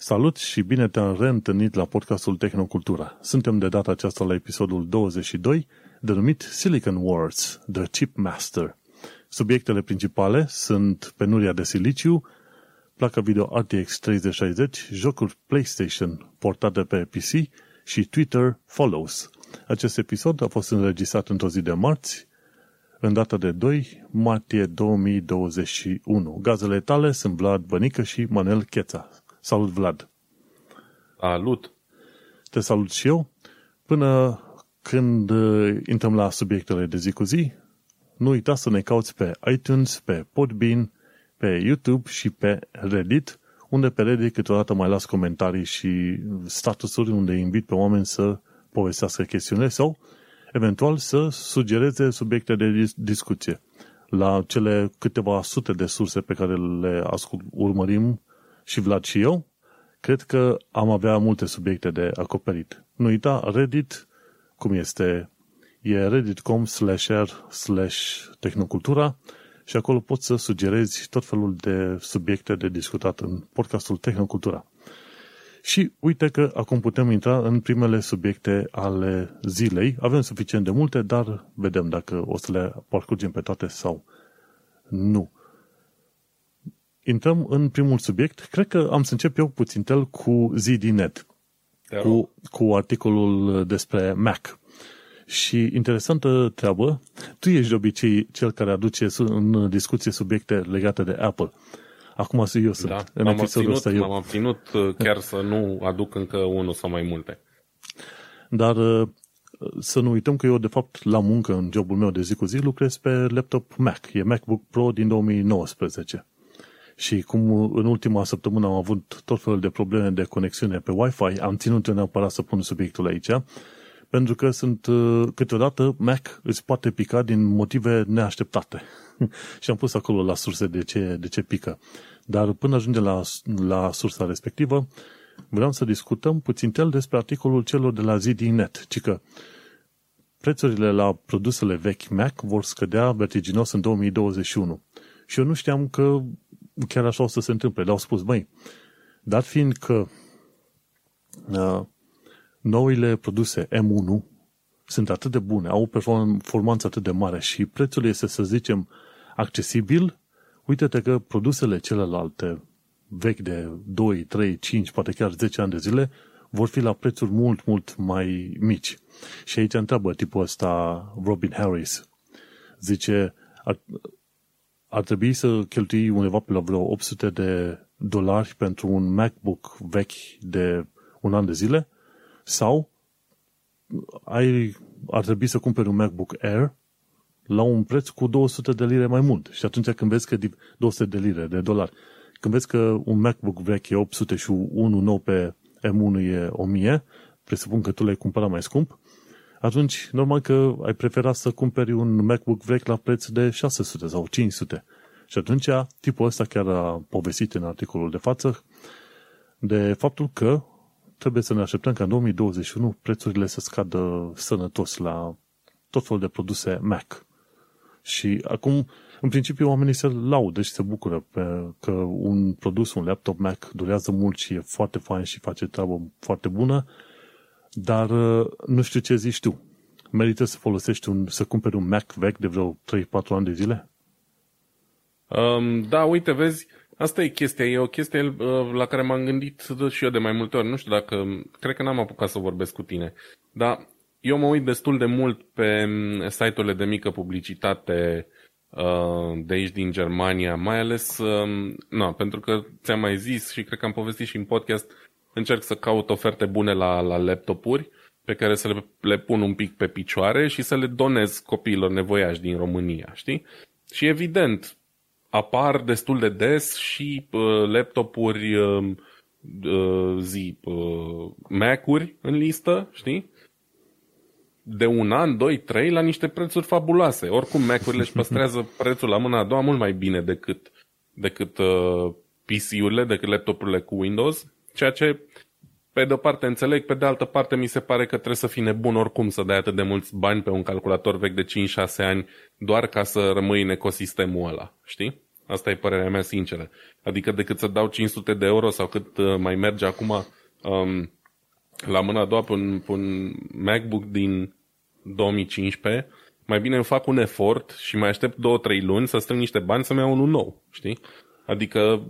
Salut și bine te-am reîntâlnit la podcastul Tehnocultura. Suntem de data aceasta la episodul 22, denumit Silicon Wars, The Chip Master. Subiectele principale sunt penuria de siliciu, placa video RTX 3060, jocuri PlayStation portate pe PC și Twitter Follows. Acest episod a fost înregistrat într-o zi de marți, în data de 2 martie 2021. Gazele tale sunt Vlad Bănică și Manel Cheța. Salut, Vlad! Salut! Te salut și eu. Până când uh, intrăm la subiectele de zi cu zi, nu uita să ne cauți pe iTunes, pe Podbean, pe YouTube și pe Reddit, unde pe Reddit câteodată mai las comentarii și statusuri unde invit pe oameni să povestească chestiunile sau eventual să sugereze subiecte de discuție. La cele câteva sute de surse pe care le ascult, urmărim și Vlad și eu, cred că am avea multe subiecte de acoperit. Nu uita, Reddit, cum este, e reddit.com slash r slash tehnocultura și acolo poți să sugerezi tot felul de subiecte de discutat în podcastul Tehnocultura. Și uite că acum putem intra în primele subiecte ale zilei. Avem suficient de multe, dar vedem dacă o să le parcurgem pe toate sau nu. Intrăm în primul subiect. Cred că am să încep eu puțin tel cu ZDNet, cu, cu articolul despre Mac. Și interesantă treabă, tu ești de obicei cel care aduce în discuție subiecte legate de Apple. Acum să eu sunt. Da, în m-am episodul ăsta eu. M-am obținut uh, chiar să nu aduc încă unul sau mai multe. Dar uh, să nu uităm că eu, de fapt, la muncă, în jobul meu de zi cu zi, lucrez pe laptop Mac. E MacBook Pro din 2019. Și cum în ultima săptămână am avut tot felul de probleme de conexiune pe Wi-Fi, am ținut neapărat să pun subiectul aici, pentru că sunt uh, câteodată Mac îți poate pica din motive neașteptate. și am pus acolo la surse de ce, de ce pică. Dar până ajungem la, la sursa respectivă, vreau să discutăm puțin tel despre articolul celor de la ZDNet, ci că prețurile la produsele vechi Mac vor scădea vertiginos în 2021. Și eu nu știam că chiar așa o să se întâmple. Dar au spus, băi, dat fiind că uh, noile produse M1 sunt atât de bune, au o performanță atât de mare și prețul este, să zicem, accesibil, uite-te că produsele celelalte vechi de 2, 3, 5, poate chiar 10 ani de zile, vor fi la prețuri mult, mult mai mici. Și aici întreabă tipul ăsta Robin Harris. Zice, ar, ar trebui să cheltui undeva pe la vreo 800 de dolari pentru un MacBook vechi de un an de zile sau ai, ar trebui să cumperi un MacBook Air la un preț cu 200 de lire mai mult. Și atunci când vezi că 200 de lire, de dolari, când vezi că un MacBook vechi e 800 și unul nou pe M1 e 1000, presupun că tu l-ai cumpărat mai scump, atunci normal că ai prefera să cumperi un MacBook vechi la preț de 600 sau 500. Și atunci tipul ăsta chiar a povestit în articolul de față de faptul că trebuie să ne așteptăm ca în 2021 prețurile să scadă sănătos la tot felul de produse Mac. Și acum, în principiu, oamenii se laudă și se bucură pe că un produs, un laptop Mac, durează mult și e foarte fain și face treabă foarte bună, dar uh, nu știu ce zici tu. Merită să folosești un, să cumperi un Mac vechi de vreo 3-4 ani de zile? Um, da, uite, vezi, asta e chestia, e o chestie uh, la care m-am gândit și eu de mai multe ori. Nu știu dacă, cred că n-am apucat să vorbesc cu tine, dar eu mă uit destul de mult pe mm, site-urile de mică publicitate uh, de aici din Germania, mai ales, uh, na, pentru că ți-am mai zis și cred că am povestit și în podcast, încerc să caut oferte bune la, la laptopuri pe care să le, le pun un pic pe picioare și să le donez copiilor nevoiași din România, știi? Și evident, apar destul de des și uh, laptopuri uh, uh, zi, uh, Mac-uri în listă, știi? de un an, doi, trei la niște prețuri fabuloase. Oricum, Mac-urile își păstrează prețul la mâna a doua mult mai bine decât, decât uh, PC-urile, decât laptopurile cu Windows, ceea ce pe de o parte înțeleg, pe de altă parte mi se pare că trebuie să fii nebun oricum să dai atât de mulți bani pe un calculator vechi de 5-6 ani doar ca să rămâi în ecosistemul ăla, știi? Asta e părerea mea sinceră. Adică decât să dau 500 de euro sau cât uh, mai merge acum um, la mâna a doua pe un, pe un MacBook din 2015, mai bine îmi fac un efort și mai aștept 2-3 luni să strâng niște bani să-mi iau unul nou, știi? Adică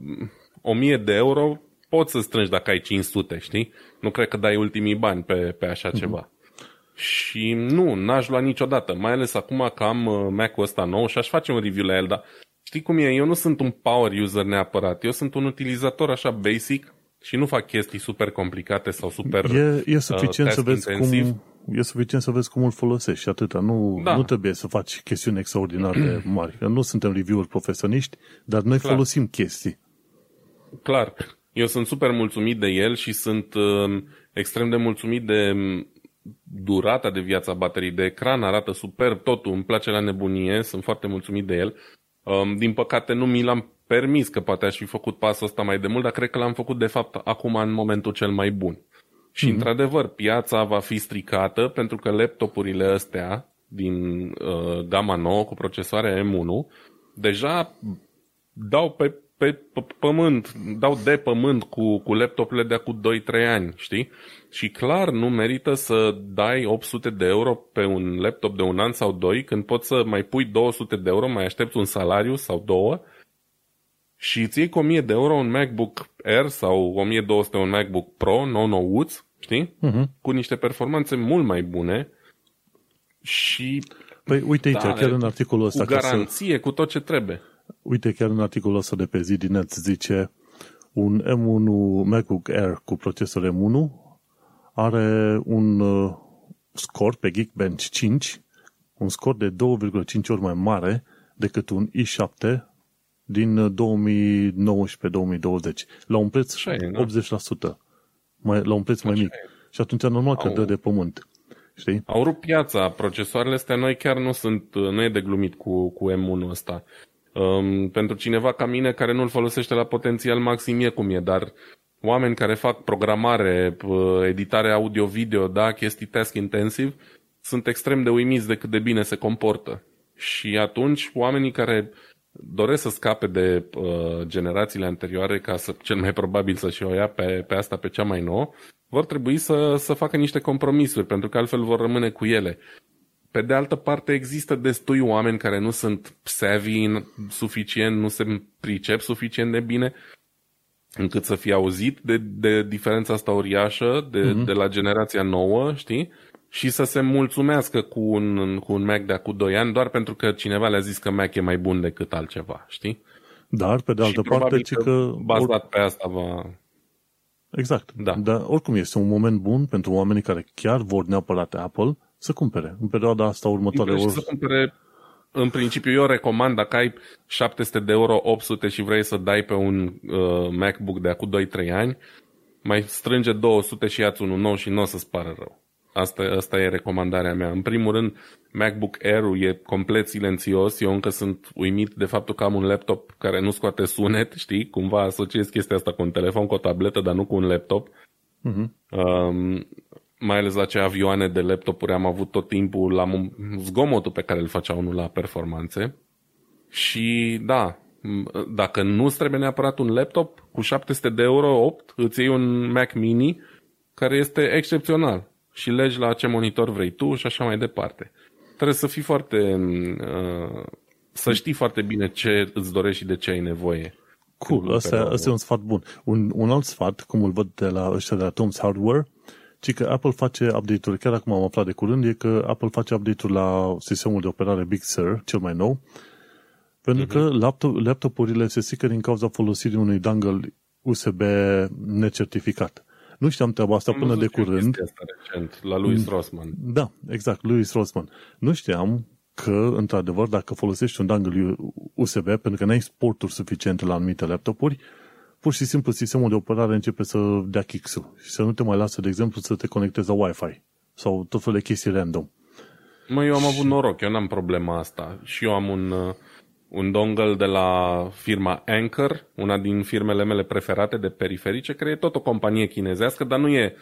1000 de euro poți să strângi dacă ai 500, știi? Nu cred că dai ultimii bani pe, pe așa mm-hmm. ceva. Și nu, n-aș lua niciodată, mai ales acum că am uh, Mac-ul ăsta nou și aș face un review la el, dar știi cum e, eu nu sunt un power user neapărat, eu sunt un utilizator așa basic și nu fac chestii super complicate sau super E, e suficient uh, să vezi intensiv. cum e suficient să vezi cum îl folosești și atâta. Nu, da. nu trebuie să faci chestiuni extraordinar de mari. Nu suntem review-uri profesioniști, dar noi Clar. folosim chestii. Clar. Eu sunt super mulțumit de el și sunt uh, extrem de mulțumit de um, durata de viața bateriei, de ecran, arată superb, totul, îmi place la nebunie, sunt foarte mulțumit de el. Um, din păcate nu mi l-am permis că poate aș fi făcut pasul ăsta mai de mult, dar cred că l-am făcut de fapt acum în momentul cel mai bun. Și mm-hmm. într-adevăr, piața va fi stricată pentru că laptopurile astea din uh, gama nouă cu procesoare M1 deja dau pe pe, pe pământ, dau de pământ cu, cu laptopurile de acum 2-3 ani, știi? Și clar nu merită să dai 800 de euro pe un laptop de un an sau doi când poți să mai pui 200 de euro, mai aștepți un salariu sau două și îți iei cu 1000 de euro un MacBook Air sau 1200 un MacBook Pro nou-nouț, știi? Uh-huh. Cu niște performanțe mult mai bune și Păi uite aici, chiar în articolul ăsta. Cu garanție, să... cu tot ce trebuie. Uite, chiar în articolul ăsta de pe zi din net zice un M1 MacBook Air cu procesor M1 are un uh, scor pe Geekbench 5, un scor de 2,5 ori mai mare decât un i7 din 2019-2020, uh, la un preț Așa 80%, mai, la un preț mai mic. Și atunci normal că Au... dă de pământ. Știi? Au rupt piața. Procesoarele astea noi chiar nu sunt, uh, nu e de glumit cu, cu M1 ăsta. Um, pentru cineva ca mine care nu-l folosește la potențial maxim e cum e, dar oameni care fac programare, editare audio-video, da, chestii task intensive, sunt extrem de uimiți de cât de bine se comportă. Și atunci oamenii care doresc să scape de uh, generațiile anterioare ca să cel mai probabil să-și o ia pe, pe asta pe cea mai nouă, vor trebui să, să facă niște compromisuri, pentru că altfel vor rămâne cu ele. Pe de altă parte, există destui oameni care nu sunt savvy suficient, nu se pricep suficient de bine încât să fie auzit de, de diferența asta uriașă de, uh-huh. de la generația nouă, știi? Și să se mulțumească cu un, cu un Mac de acum 2 ani doar pentru că cineva le-a zis că Mac e mai bun decât altceva, știi? Dar, pe de altă și parte, că, că bazat or... pe asta va... Exact. Da. Dar oricum este un moment bun pentru oamenii care chiar vor neapărat Apple să cumpere în perioada asta următoare. Ori... Să cumpere, în principiu, eu recomand dacă ai 700 de euro, 800 și vrei să dai pe un uh, MacBook de acum 2-3 ani, mai strânge 200 și ia unul nou și nu o să-ți pară rău. Asta, asta e recomandarea mea. În primul rând, MacBook Air-ul e complet silențios. Eu încă sunt uimit de faptul că am un laptop care nu scoate sunet, știi? Cumva asociez chestia asta cu un telefon, cu o tabletă, dar nu cu un laptop. Uh-huh. Um, mai ales la ce avioane de laptopuri am avut tot timpul la zgomotul pe care îl făcea unul la performanțe. Și da, dacă nu trebuie neapărat un laptop cu 700 de euro, 8, îți iei un Mac mini care este excepțional și legi la ce monitor vrei tu și așa mai departe. Trebuie să fii foarte... Uh, să știi foarte bine ce îți dorești și de ce ai nevoie. Cool, ăsta, ăsta e un sfat bun. Un, un alt sfat, cum îl văd de la ăștia de la Tom's Hardware, ci că Apple face update-uri, chiar acum am aflat de curând, e că Apple face update-uri la sistemul de operare Big Sur, cel mai nou, pentru uh-huh. că laptop, laptopurile se strică din cauza folosirii unui dongle USB necertificat. Nu știam treaba asta am până de curând. Asta recent, la Louis mm. Rossman. Da, exact, Louis Rossman. Nu știam că, într-adevăr, dacă folosești un dongle USB, pentru că n-ai porturi suficiente la anumite laptopuri, pur și simplu sistemul de operare începe să dea kicks și să nu te mai lasă, de exemplu, să te conectezi la Wi-Fi sau tot felul de chestii random. Mă, eu am avut noroc, eu n-am problema asta și eu am un, uh, un dongle de la firma Anker, una din firmele mele preferate de periferice, care e tot o companie chinezească, dar nu e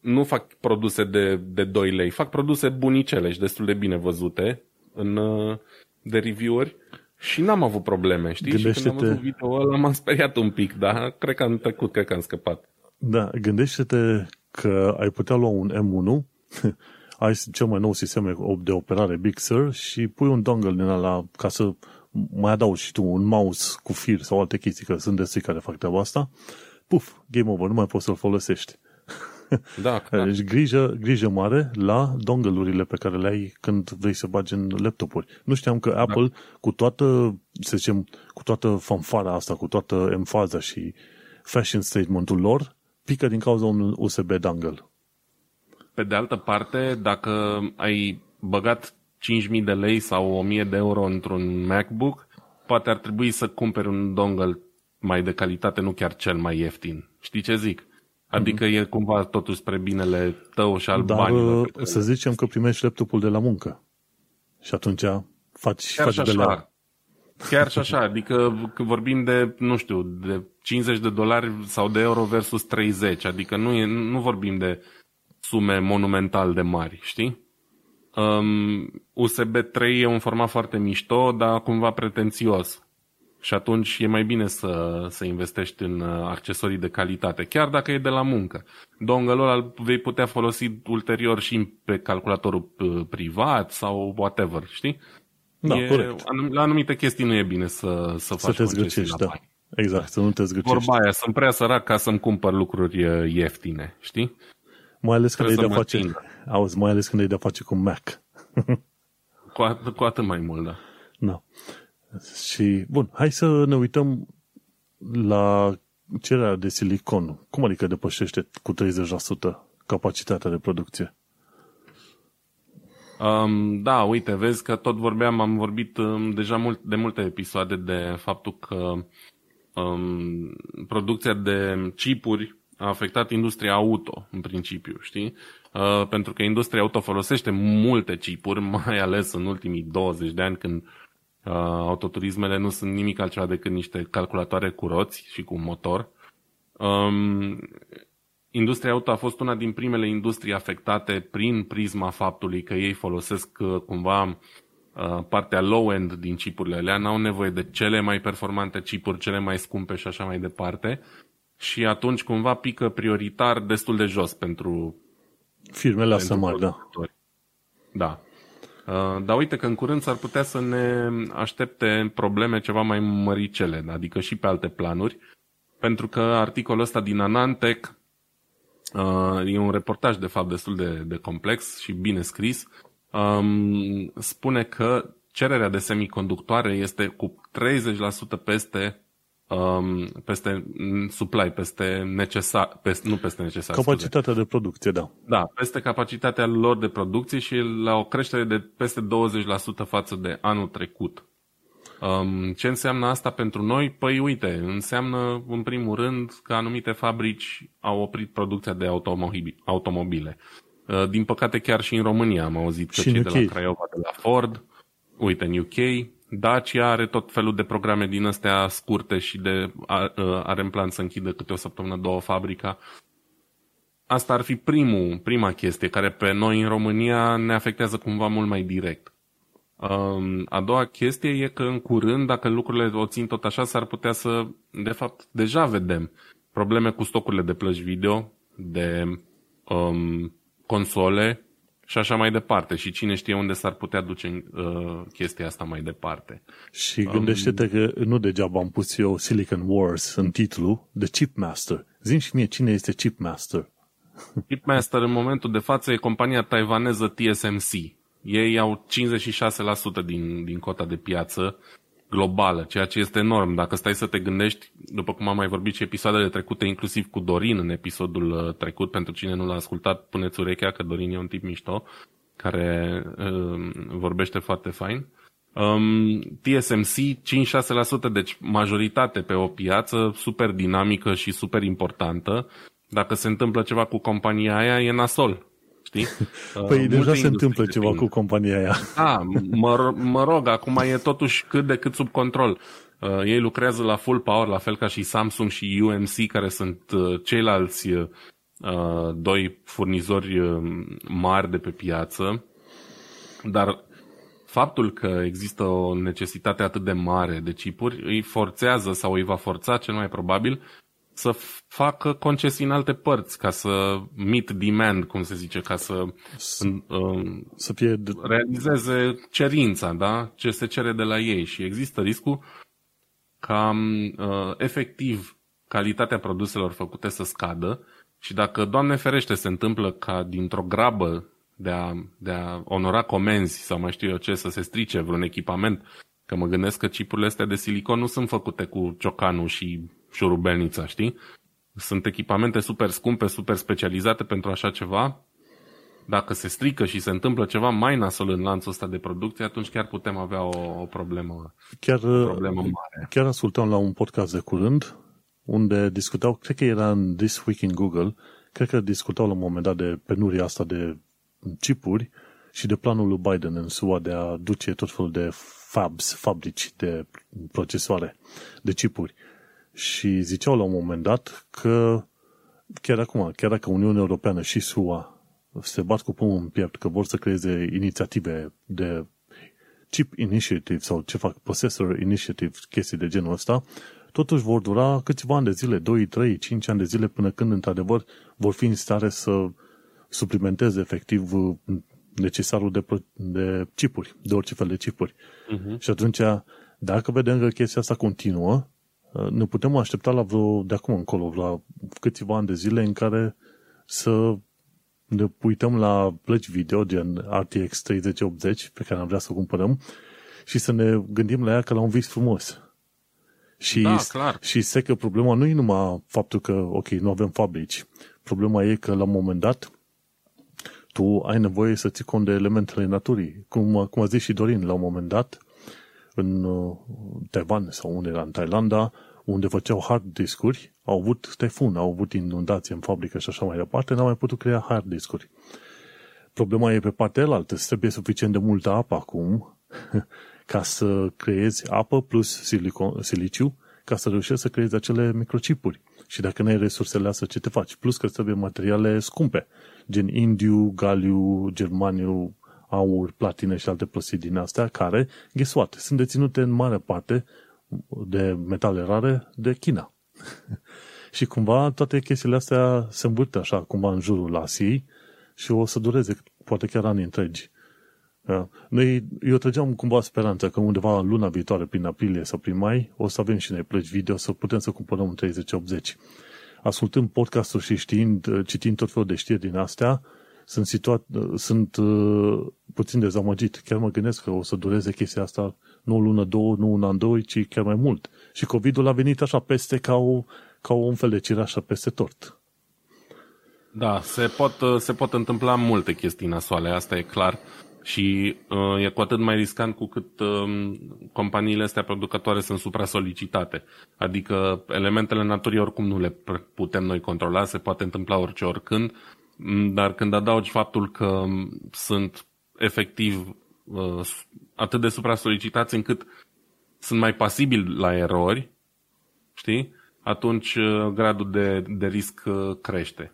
nu fac produse de, de 2 lei, fac produse bunicele și destul de bine văzute în, uh, de review-uri și n-am avut probleme, știi? Și când am văzut video ăla m-am speriat un pic, dar cred că am trecut, cred că am scăpat. Da, gândește-te că ai putea lua un M1, ai cel mai nou sistem de operare Big Sur și pui un dongle din ala ca să mai adaugi și tu un mouse cu fir sau alte chestii, că sunt destui care fac treaba asta, puf, game over, nu mai poți să-l folosești. Da, clar. Deci grijă, grijă mare la dongle pe care le ai când vrei să bagi în laptopuri. Nu știam că da. Apple, da. cu toată, să zicem, cu toată fanfara asta, cu toată emfaza și fashion statement-ul lor, pică din cauza unui USB dongle. Pe de altă parte, dacă ai băgat 5.000 de lei sau 1.000 de euro într-un MacBook, poate ar trebui să cumperi un dongle mai de calitate, nu chiar cel mai ieftin. Știi ce zic? Adică mm-hmm. e cumva totuși spre binele tău și al Dar banilor. Uh, să zicem că primești laptopul de la muncă. Și atunci faci, Chiar faci și de așa. la... Chiar și așa, adică că vorbim de, nu știu, de 50 de dolari sau de euro versus 30, adică nu, e, nu vorbim de sume monumental de mari, știi? Um, USB 3 e un format foarte mișto, dar cumva pretențios. Și atunci e mai bine să, să investești în uh, accesorii de calitate, chiar dacă e de la muncă. Dongle-ul ăla vei putea folosi ulterior și pe calculatorul uh, privat sau whatever, știi? Da, e, corect. La anumite chestii nu e bine să, să faci Să te zgârcești, da. bani. Exact, să nu te zgârcești. Vorba aia, sunt prea sărac ca să-mi cumpăr lucruri uh, ieftine, știi? Mai ales când ai Trebuie de-a să mă face... țin. Auzi, mai ales când ai de-a face cu Mac. Cu, at- cu atât mai mult, da. Da. Și, bun, hai să ne uităm la cererea de silicon. Cum adică depășește cu 30% capacitatea de producție? Um, da, uite, vezi că tot vorbeam, am vorbit um, deja mult, de multe episoade de faptul că um, producția de chipuri a afectat industria auto, în principiu, știi? Uh, pentru că industria auto folosește multe chipuri, mai ales în ultimii 20 de ani, când uh, autoturismele nu sunt nimic altceva decât niște calculatoare cu roți și cu motor. Um, industria auto a fost una din primele industrii afectate prin prisma faptului că ei folosesc uh, cumva uh, partea low-end din chipurile alea, n-au nevoie de cele mai performante chipuri, cele mai scumpe și așa mai departe. Și atunci cumva pică prioritar destul de jos pentru Firmele astea pentru mari, da. producători. Da. Uh, Dar uite că în curând s-ar putea să ne aștepte probleme ceva mai măricele, adică și pe alte planuri, pentru că articolul ăsta din Anantec uh, e un reportaj de fapt destul de, de complex și bine scris, um, spune că cererea de semiconductoare este cu 30% peste um, peste mm, supply, peste necesar, peste, nu peste necesar, scuze. Capacitatea de producție, da. Da, peste capacitatea lor de producție și la o creștere de peste 20% față de anul trecut. Um, ce înseamnă asta pentru noi? Păi uite, înseamnă în primul rând că anumite fabrici au oprit producția de automobi- automobile. Uh, din păcate chiar și în România am auzit că Și în cei de la UK. Craiova, de la Ford, uite, în UK, Dacia are tot felul de programe din astea scurte și de, a- a- are în plan să închidă câte o săptămână, două fabrica. Asta ar fi primul, prima chestie care pe noi în România ne afectează cumva mult mai direct. Um, a doua chestie e că în curând, dacă lucrurile o țin tot așa, s-ar putea să, de fapt, deja vedem probleme cu stocurile de plăci video, de um, console și așa mai departe. Și cine știe unde s-ar putea duce uh, chestia asta mai departe. Și gândește-te că nu degeaba am pus eu Silicon Wars în titlu de Chipmaster. Zim și mie cine este Chipmaster. Chipmaster în momentul de față e compania taiwaneză TSMC. Ei au 56% din, din cota de piață globală, ceea ce este enorm. Dacă stai să te gândești, după cum am mai vorbit și episoadele trecute, inclusiv cu Dorin în episodul uh, trecut, pentru cine nu l-a ascultat, puneți urechea că Dorin e un tip mișto, care uh, vorbește foarte fain. Um, TSMC 5-6%, deci majoritate pe o piață super dinamică și super importantă. Dacă se întâmplă ceva cu compania aia, e nasol. Știi? Păi Uh, deja multe se întâmplă industrii ceva depind. cu compania aia. Da, mă, mă rog, acum e totuși cât de cât sub control. Uh, ei lucrează la full power, la fel ca și Samsung și UMC, care sunt uh, ceilalți uh, doi furnizori uh, mari de pe piață. Dar faptul că există o necesitate atât de mare de chipuri îi forțează sau îi va forța cel mai probabil să facă concesii în alte părți ca să meet demand, cum se zice, ca să, uh, să fie realizeze cerința, da? ce se cere de la ei și există riscul ca uh, efectiv calitatea produselor făcute să scadă și dacă, Doamne ferește, se întâmplă ca dintr-o grabă de a, de a onora comenzi sau mai știu eu ce, să se strice vreun echipament, că mă gândesc că chipurile astea de silicon nu sunt făcute cu ciocanul și șurubelnița, știi? Sunt echipamente super scumpe, super specializate pentru așa ceva. Dacă se strică și se întâmplă ceva mai nasol în lanțul ăsta de producție, atunci chiar putem avea o, o problemă, chiar, o problemă mare. Chiar ascultam la un podcast de curând unde discutau, cred că era în This Week in Google, cred că discutau la un moment dat de penuria asta de chipuri și de planul lui Biden în SUA de a duce tot felul de fabs, fabrici de procesoare, de chipuri. Și ziceau la un moment dat că chiar acum, chiar dacă Uniunea Europeană și SUA se bat cu pumul în piept că vor să creeze inițiative de chip initiative sau ce fac, processor initiative, chestii de genul ăsta, totuși vor dura câțiva ani de zile, 2, 3, 5 ani de zile până când într-adevăr vor fi în stare să suplimenteze efectiv necesarul de, de chipuri, de orice fel de chipuri. Uh-huh. Și atunci, dacă vedem că chestia asta continuă, ne putem aștepta la vreo, de acum încolo, la câțiva ani de zile în care să ne uităm la plăci video gen RTX 3080 pe care am vrea să o cumpărăm și să ne gândim la ea ca la un vis frumos. Și, da, clar. și se că problema nu e numai faptul că, ok, nu avem fabrici. Problema e că la un moment dat tu ai nevoie să ții cont de elementele naturii. Cum, cum a zis și Dorin, la un moment dat, în uh, Taiwan sau unde era în Thailanda, unde făceau hard discuri, au avut taifun, au avut inundație în fabrică și așa mai departe, n-au mai putut crea hard discuri. Problema e pe partea elaltă, trebuie suficient de multă apă acum ca să creezi apă plus silicon, siliciu ca să reușești să creezi acele microchipuri. Și dacă nu ai resursele astea, ce te faci? Plus că trebuie materiale scumpe, gen indiu, galiu, germaniu, aur, platine și alte prostii din astea, care, guess what, sunt deținute în mare parte de metale rare de China. și cumva toate chestiile astea se învârte așa cumva în jurul Asiei și o să dureze poate chiar ani întregi. Da. Noi, eu trăgeam cumva speranța că undeva în luna viitoare, prin aprilie sau prin mai, o să avem și noi plăci video să putem să cumpărăm un 3080. Ascultând podcasturi și știind, citind tot felul de știri din astea, sunt, situat, sunt uh, puțin dezamăgit. Chiar mă gândesc că o să dureze chestia asta nu o lună, două, nu un an, doi, ci chiar mai mult. Și COVID-ul a venit așa peste ca, o, ca un fel de cireașă peste tort. Da, se pot, uh, se pot întâmpla multe chestii nasoale, asta e clar. Și uh, e cu atât mai riscant cu cât uh, companiile astea producătoare sunt supra-solicitate. Adică elementele naturii oricum nu le putem noi controla, se poate întâmpla orice oricând, mm, dar când adaugi faptul că um, sunt efectiv uh, atât de supra-solicitați încât sunt mai pasibili la erori, știi? Atunci uh, gradul de, de risc uh, crește.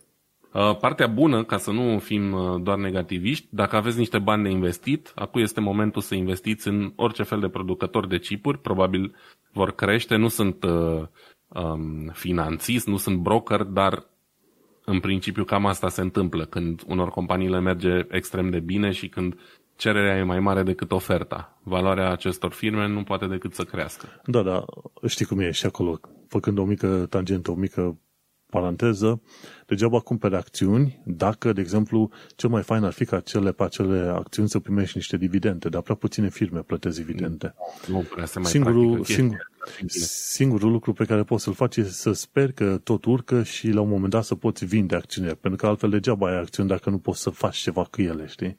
Uh, partea bună, ca să nu fim uh, doar negativiști, dacă aveți niște bani de investit, acum este momentul să investiți în orice fel de producători de chipuri, probabil vor crește, nu sunt uh, um, finanțiți, nu sunt broker, dar în principiu cam asta se întâmplă când unor companii le merge extrem de bine și când cererea e mai mare decât oferta. Valoarea acestor firme nu poate decât să crească. Da, da, știi cum e și acolo. Făcând o mică tangentă, o mică paranteză, degeaba cumpere acțiuni dacă, de exemplu, cel mai fain ar fi ca cele pe acele acțiuni să primești niște dividende, dar prea puține firme plătesc dividende. Nu prea se mai singurul, singur, singurul lucru pe care poți să-l faci este să sper că tot urcă și la un moment dat să poți vinde acțiune, pentru că altfel degeaba ai acțiuni dacă nu poți să faci ceva cu ele, știi?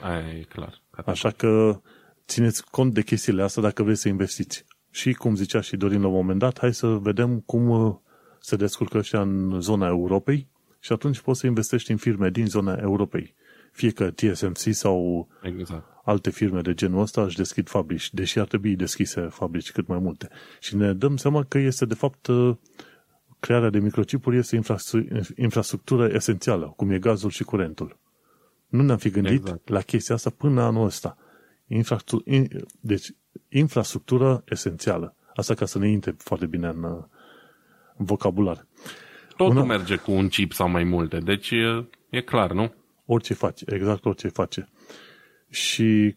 Aia e clar. Așa că țineți cont de chestiile astea dacă vreți să investiți. Și, cum zicea și Dorin la un moment dat, hai să vedem cum se descurcă ăștia în zona Europei și atunci poți să investești în firme din zona Europei. Fie că TSMC sau exact. alte firme de genul ăsta își deschid fabrici, deși ar trebui deschise fabrici cât mai multe. Și ne dăm seama că este de fapt crearea de microchipuri este infrastructură esențială, cum e gazul și curentul. Nu ne-am fi gândit exact. la chestia asta până anul ăsta. Infrastructură, in, deci, infrastructură esențială. Asta ca să ne intre foarte bine în, în vocabular. Totul Una... merge cu un chip sau mai multe, deci e, e clar, nu? Orice face, exact orice face. Și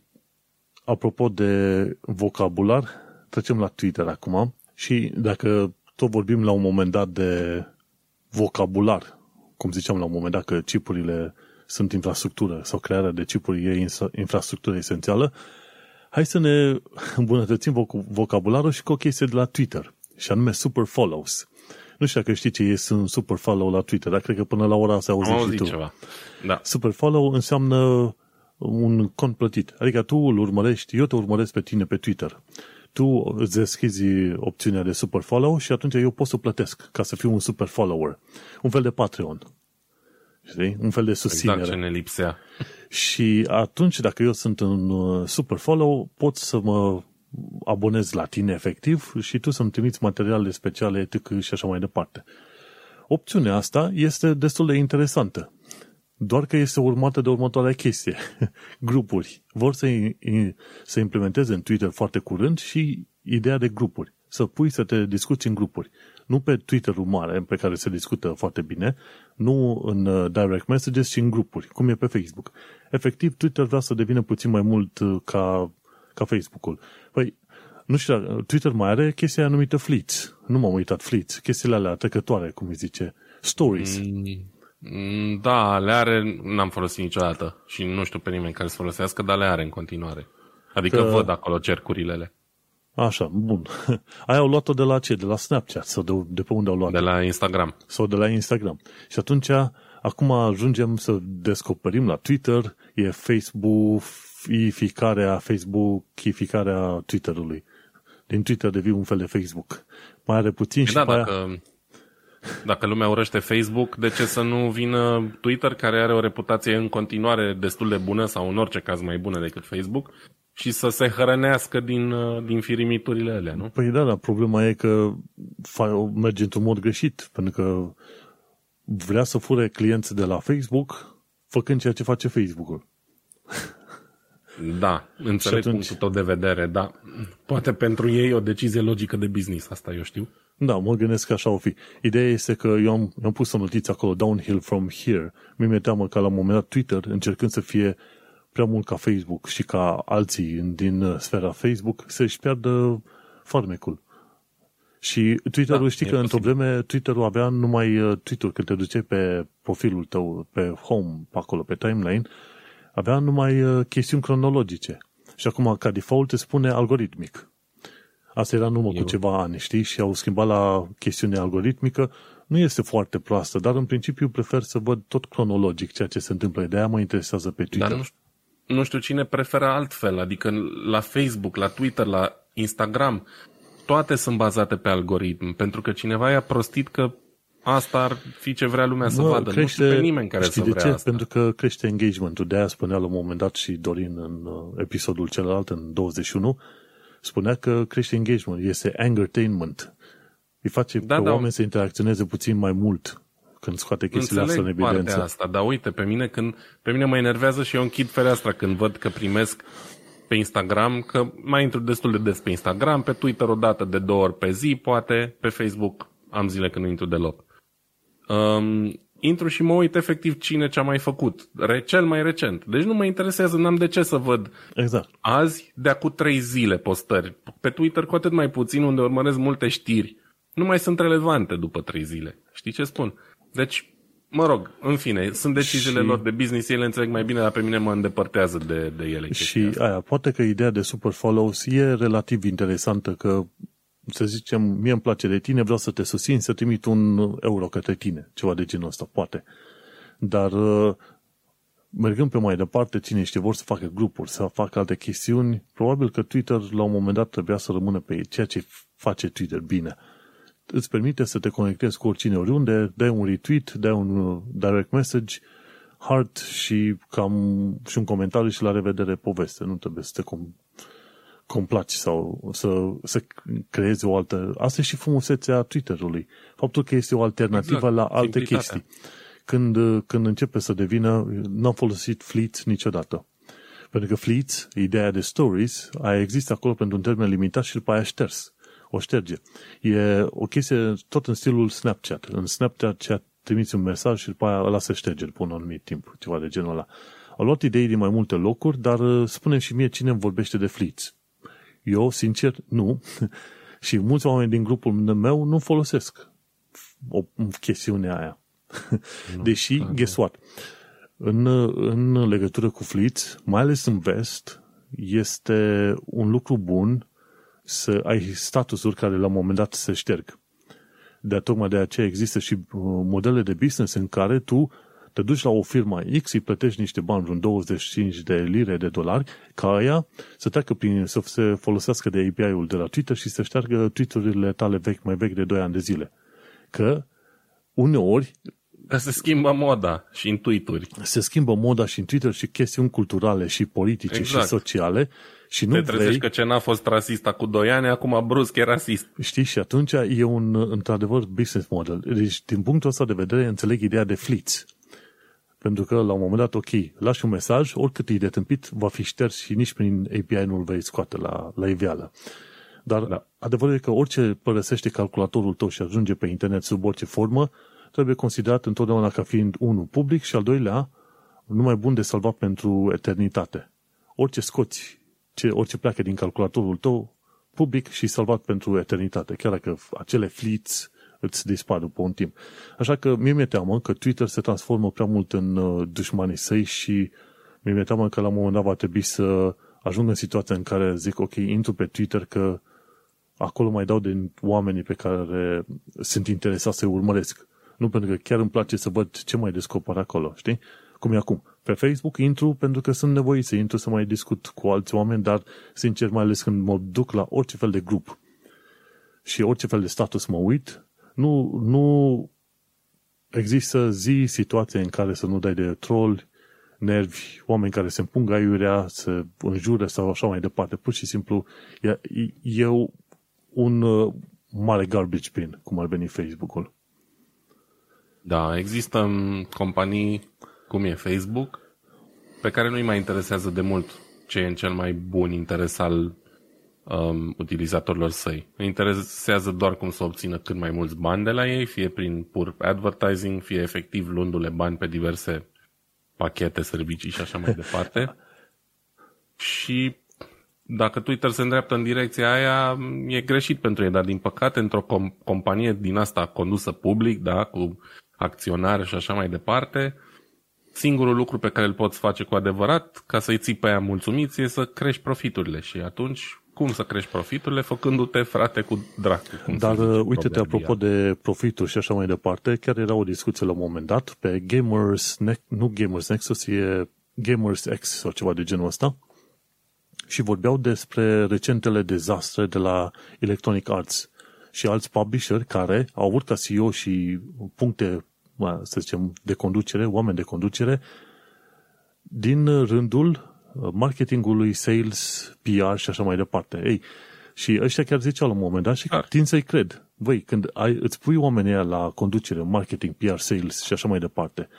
apropo de vocabular, trecem la Twitter acum și dacă tot vorbim la un moment dat de vocabular, cum ziceam la un moment dat că chipurile sunt infrastructură sau crearea de chipuri e infrastructură esențială, hai să ne îmbunătățim vocabularul și cu o chestie de la Twitter, și anume super follows. Nu știu dacă știi ce e un super follow la Twitter, dar cred că până la ora asta auzi și tu. Ceva. Da. Super follow înseamnă un cont plătit. Adică tu îl urmărești, eu te urmăresc pe tine pe Twitter. Tu îți deschizi opțiunea de super follow și atunci eu pot să plătesc ca să fiu un super follower. Un fel de Patreon. Știi? Un fel de susținere. Exact ce ne lipsea. Și atunci, dacă eu sunt un uh, super follow, pot să mă abonez la tine efectiv și tu să-mi trimiți materiale speciale, etc. și așa mai departe. Opțiunea asta este destul de interesantă. Doar că este urmată de următoarea chestie. grupuri. Vor să, să implementeze în Twitter foarte curând și ideea de grupuri. Să pui să te discuți în grupuri. Nu pe Twitter-ul mare, pe care se discută foarte bine, nu în uh, direct messages, ci în grupuri, cum e pe Facebook. Efectiv, Twitter vrea să devină puțin mai mult uh, ca, ca Facebook-ul. Păi, nu știu, Twitter mai are chestia anumită Fleets. Nu m-am uitat Fleets. Chestiile alea trecătoare, cum îi zice. Stories. Mm, da, le are, n-am folosit niciodată și nu știu pe nimeni care să folosească, dar le are în continuare. Adică că... văd acolo cercurile. Așa, bun. Aia au luat-o de la ce? De la Snapchat sau de, de pe unde au luat De la Instagram. Sau de la Instagram. Și atunci, acum ajungem să descoperim la Twitter, e Facebook, ificarea Facebook, ificarea Twitter-ului. Din Twitter devii un fel de Facebook. Mai are puțin păi și da, dacă, aia... dacă lumea urăște Facebook, de ce să nu vină Twitter, care are o reputație în continuare destul de bună sau în orice caz mai bună decât Facebook, și să se hrănească din, uh, din firimiturile alea, nu? Păi da, dar problema e că merge într-un mod greșit, pentru că vrea să fure clienți de la Facebook făcând ceea ce face Facebook-ul. Da, înțeleg atunci... punctul tău de vedere, da. Poate pentru ei o decizie logică de business, asta eu știu. Da, mă gândesc că așa o fi. Ideea este că eu am, am pus o notiță acolo, downhill from here. Mi-e teamă că la un moment dat Twitter, încercând să fie prea mult ca Facebook și ca alții din uh, sfera Facebook, să-și piardă farmecul. Și Twitter-ul, da, știi că într-o vreme Twitter-ul avea numai uh, tweet când te duceai pe profilul tău, pe home, pe acolo, pe timeline, avea numai uh, chestiuni cronologice. Și acum, ca default, te spune algoritmic. Asta era numai cu ceva ani, știi? Și au schimbat la chestiune algoritmică. Nu este foarte proastă, dar în principiu prefer să văd tot cronologic ceea ce se întâmplă. De-aia mă interesează pe Twitter. Dar nu, nu știu cine preferă altfel, adică la Facebook, la Twitter, la Instagram, toate sunt bazate pe algoritm, pentru că cineva i-a prostit că asta ar fi ce vrea lumea să vadă. Crește, nu știu pe nimeni care știi să de vrea ce? asta. Pentru că crește engagement-ul. De aia spunea la un moment dat și Dorin în uh, episodul celălalt, în 21, spunea că crește engagement, este entertainment. Îi face da, pe da. oameni să interacționeze puțin mai mult când scoate chestiile astea în evidență. asta, dar uite, pe mine, când, pe mine mă enervează și eu închid fereastra când văd că primesc pe Instagram, că mai intru destul de des pe Instagram, pe Twitter o dată de două ori pe zi, poate, pe Facebook am zile când nu intru deloc. Um, intru și mă uit efectiv cine ce-a mai făcut. Re, cel mai recent. Deci nu mă interesează, n-am de ce să văd exact. azi de acum trei zile postări. Pe Twitter cu atât mai puțin, unde urmăresc multe știri. Nu mai sunt relevante după trei zile. Știi ce spun? Deci, mă rog, în fine, sunt deciziile și... lor de business, ele înțeleg mai bine, dar pe mine mă îndepărtează de, de ele. Și asta. aia, poate că ideea de super follows e relativ interesantă, că să zicem, mie îmi place de tine, vreau să te susțin, să trimit un euro către tine, ceva de genul ăsta, poate. Dar uh, mergând pe mai departe, cine știe, vor să facă grupuri, să facă alte chestiuni, probabil că Twitter la un moment dat trebuia să rămână pe ceea ce face Twitter bine îți permite să te conectezi cu oricine oriunde, dai un retweet, dai un uh, direct message, heart și cam și un comentariu și la revedere poveste. Nu trebuie să te com, complaci sau să, să creezi o altă... Asta e și frumusețea Twitter-ului. Faptul că este o alternativă exact. la alte chestii. Când, uh, când începe să devină... N-am folosit Fleet niciodată. Pentru că Fleets, ideea de stories, aia există acolo pentru un termen limitat și după aia șters. O șterge. E o chestie tot în stilul Snapchat. În Snapchat trimiți un mesaj și după aia ăla se șterge după un anumit timp, ceva de genul ăla. Au luat idei din mai multe locuri, dar uh, spune și mie cine vorbește de Fleets. Eu, sincer, nu. și mulți oameni din grupul meu nu folosesc o chestiune aia. Deși, nu, guess what? În, în legătură cu Fleets, mai ales în vest, este un lucru bun să ai statusuri care la un moment dat se șterg. De tocmai de aceea există și uh, modele de business în care tu te duci la o firmă X, îi plătești niște bani, vreun 25 de lire de dolari, ca aia să treacă prin, să se folosească de API-ul de la Twitter și să șteargă tweet-urile tale vechi, mai vechi de 2 ani de zile. Că uneori se schimbă moda și în Twitter. Se schimbă moda și în Twitter și chestiuni culturale și politice exact. și sociale și nu Te vrei... că ce n-a fost rasist cu 2 ani, acum brusc e rasist. Știi, și atunci e un, într-adevăr, business model. Deci, din punctul ăsta de vedere, înțeleg ideea de fleets. Pentru că, la un moment dat, ok, lași un mesaj, oricât e de tâmpit, va fi șters și nici prin API nu-l vei scoate la, la iveală. Dar da. adevărul e că orice părăsește calculatorul tău și ajunge pe internet sub orice formă, trebuie considerat întotdeauna ca fiind unul public și al doilea numai bun de salvat pentru eternitate. Orice scoți, ce, orice pleacă din calculatorul tău, public și salvat pentru eternitate, chiar dacă acele fleets îți dispar după un timp. Așa că mie mi-e teamă că Twitter se transformă prea mult în uh, dușmanii săi și mie mi-e teamă că la un moment dat va trebui să ajung în situația în care zic, ok, intru pe Twitter că acolo mai dau de oamenii pe care sunt interesați să-i urmăresc. Nu pentru că chiar îmi place să văd ce mai descoper acolo, știi? Cum e acum. Pe Facebook intru pentru că sunt nevoit să intru să mai discut cu alți oameni, dar sincer, mai ales când mă duc la orice fel de grup și orice fel de status mă uit, nu, nu există zi, situație în care să nu dai de troll, nervi, oameni care se împung aiurea, se înjură sau așa mai departe. Pur și simplu e, e un uh, mare garbage bin, cum ar veni Facebook-ul. Da, există companii cum e Facebook, pe care nu-i mai interesează de mult ce e în cel mai bun interes al um, utilizatorilor săi. Îi interesează doar cum să obțină cât mai mulți bani de la ei, fie prin pur advertising, fie efectiv luându-le bani pe diverse pachete, servicii și așa mai departe. și dacă Twitter se îndreaptă în direcția aia, e greșit pentru ei, dar din păcate într-o com- companie din asta condusă public, da, cu acționari și așa mai departe, singurul lucru pe care îl poți face cu adevărat, ca să-i ții pe aia mulțumiți, e să crești profiturile și atunci cum să crești profiturile făcându-te frate cu dracu. Dar uite-te, apropo de profituri și așa mai departe, chiar era o discuție la un moment dat pe Gamers, ne- nu Gamers Nexus, e Gamers X sau ceva de genul ăsta, și vorbeau despre recentele dezastre de la Electronic Arts și alți publisher care au avut ca CEO și puncte, să zicem, de conducere, oameni de conducere, din rândul marketingului, sales, PR și așa mai departe. Ei, și ăștia chiar ziceau la un moment dat și Ar. tind să-i cred. Băi, când ai, îți pui oamenii la conducere, marketing, PR, sales și așa mai departe,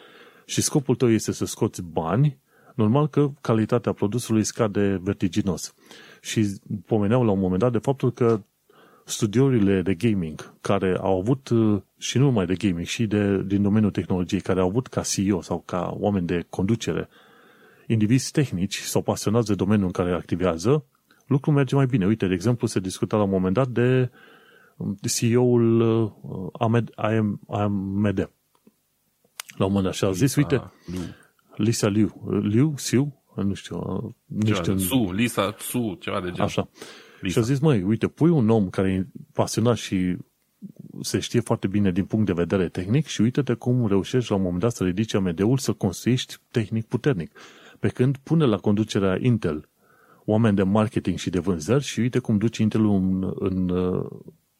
și scopul tău este să scoți bani, normal că calitatea produsului scade vertiginos. Și pomeneau la un moment dat de faptul că studiourile de gaming care au avut, uh, și nu numai de gaming, și de, din domeniul tehnologiei, care au avut ca CEO sau ca oameni de conducere, indivizi tehnici sau pasionați de domeniul în care activează, lucrul merge mai bine. Uite, de exemplu, se discuta la un moment dat de um, CEO-ul uh, Ahmed, AMD. La un moment dat și a zis, uite, Liu. Lisa Liu, Liu, Siu, nu știu, uh, nu știu. Su, Lisa, Su, ceva de genul. Așa. Lisa. Și a zis, măi, uite, pui un om care e pasionat și se știe foarte bine din punct de vedere tehnic și uite-te cum reușești la un moment dat să ridici AMD-ul să construiești tehnic puternic. Pe când pune la conducerea Intel oameni de marketing și de vânzări și uite cum duce Intelul în, în,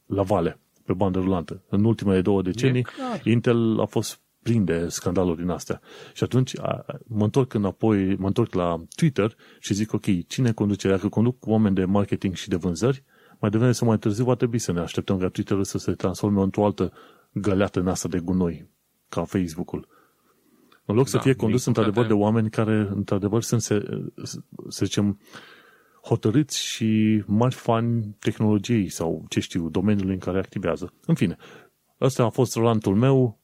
la vale, pe bandă rulantă. În ultimele două decenii, Intel a fost plin de scandaluri din astea. Și atunci a, mă întorc înapoi, mă întorc la Twitter și zic, ok, cine conduce? Dacă conduc oameni de marketing și de vânzări, mai devreme sau mai târziu va trebui să ne așteptăm ca Twitter să se transforme într-o altă găleată în asta de gunoi, ca Facebook-ul. În loc să da, fie condus într-adevăr de oameni care într-adevăr sunt, să, să zicem, hotărâți și mari fani tehnologiei sau, ce știu, domeniului în care activează. În fine, ăsta a fost rolantul meu.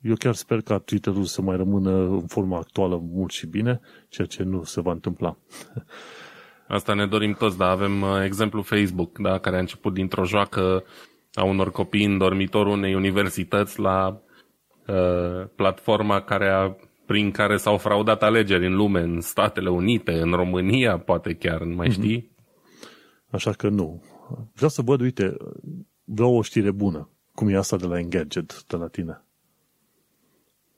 Eu chiar sper ca Twitter-ul să mai rămână în forma actuală mult și bine, ceea ce nu se va întâmpla. Asta ne dorim toți, dar avem uh, exemplu Facebook, da, care a început dintr-o joacă a unor copii în dormitorul unei universități la uh, platforma care a, prin care s-au fraudat alegeri în lume, în Statele Unite, în România, poate chiar, nu mai mhm. știi? Așa că nu. Vreau să văd, uite, vreau o știre bună. Cum e asta de la Engadget, de la tine?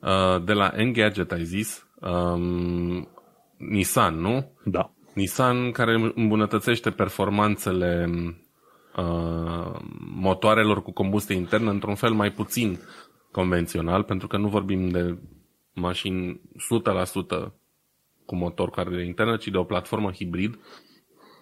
Uh, de la Engadget, ai zis? Um, Nissan, nu? Da. Nissan care îmbunătățește performanțele uh, motoarelor cu combustie internă într-un fel mai puțin convențional, pentru că nu vorbim de mașini 100% cu motor cu ardere internă, ci de o platformă hibrid.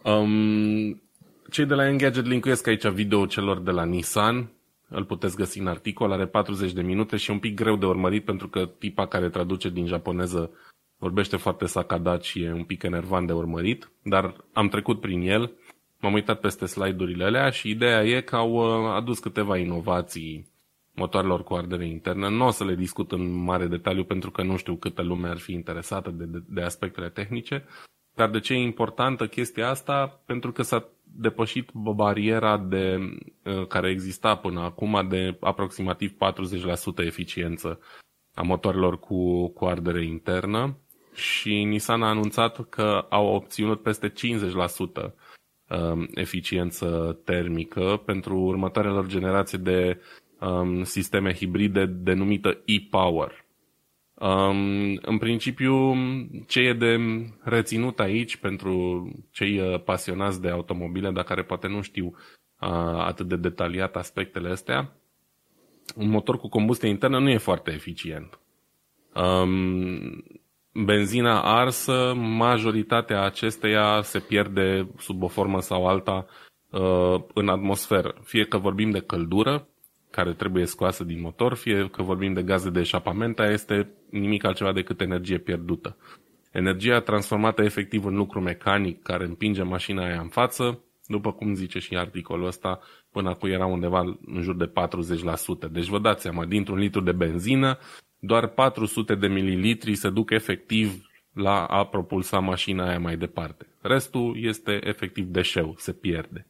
Um, cei de la Engadget linkuiesc aici video celor de la Nissan, îl puteți găsi în articol, are 40 de minute și e un pic greu de urmărit pentru că tipa care traduce din japoneză vorbește foarte sacadat și e un pic enervant de urmărit, dar am trecut prin el, m-am uitat peste slide-urile alea și ideea e că au uh, adus câteva inovații motoarelor cu ardere internă. Nu o să le discut în mare detaliu pentru că nu știu câtă lume ar fi interesată de, de, de aspectele tehnice, dar de ce e importantă chestia asta? Pentru că s-a depășit bariera de, uh, care exista până acum de aproximativ 40% eficiență a motoarelor cu, cu ardere internă și Nissan a anunțat că au obținut peste 50% um, eficiență termică pentru următoarelor generații de um, sisteme hibride denumită e-Power. Um, în principiu, ce e de reținut aici pentru cei uh, pasionați de automobile, dar care poate nu știu uh, atât de detaliat aspectele astea, un motor cu combustie internă nu e foarte eficient. Um, benzina arsă, majoritatea acesteia se pierde sub o formă sau alta uh, în atmosferă. Fie că vorbim de căldură, care trebuie scoasă din motor, fie că vorbim de gaze de eșapament, aia este nimic altceva decât energie pierdută. Energia transformată efectiv în lucru mecanic care împinge mașina aia în față, după cum zice și articolul ăsta, până acum era undeva în jur de 40%. Deci vă dați seama, dintr-un litru de benzină, doar 400 de mililitri se duc efectiv la a propulsa mașina aia mai departe. Restul este efectiv deșeu, se pierde.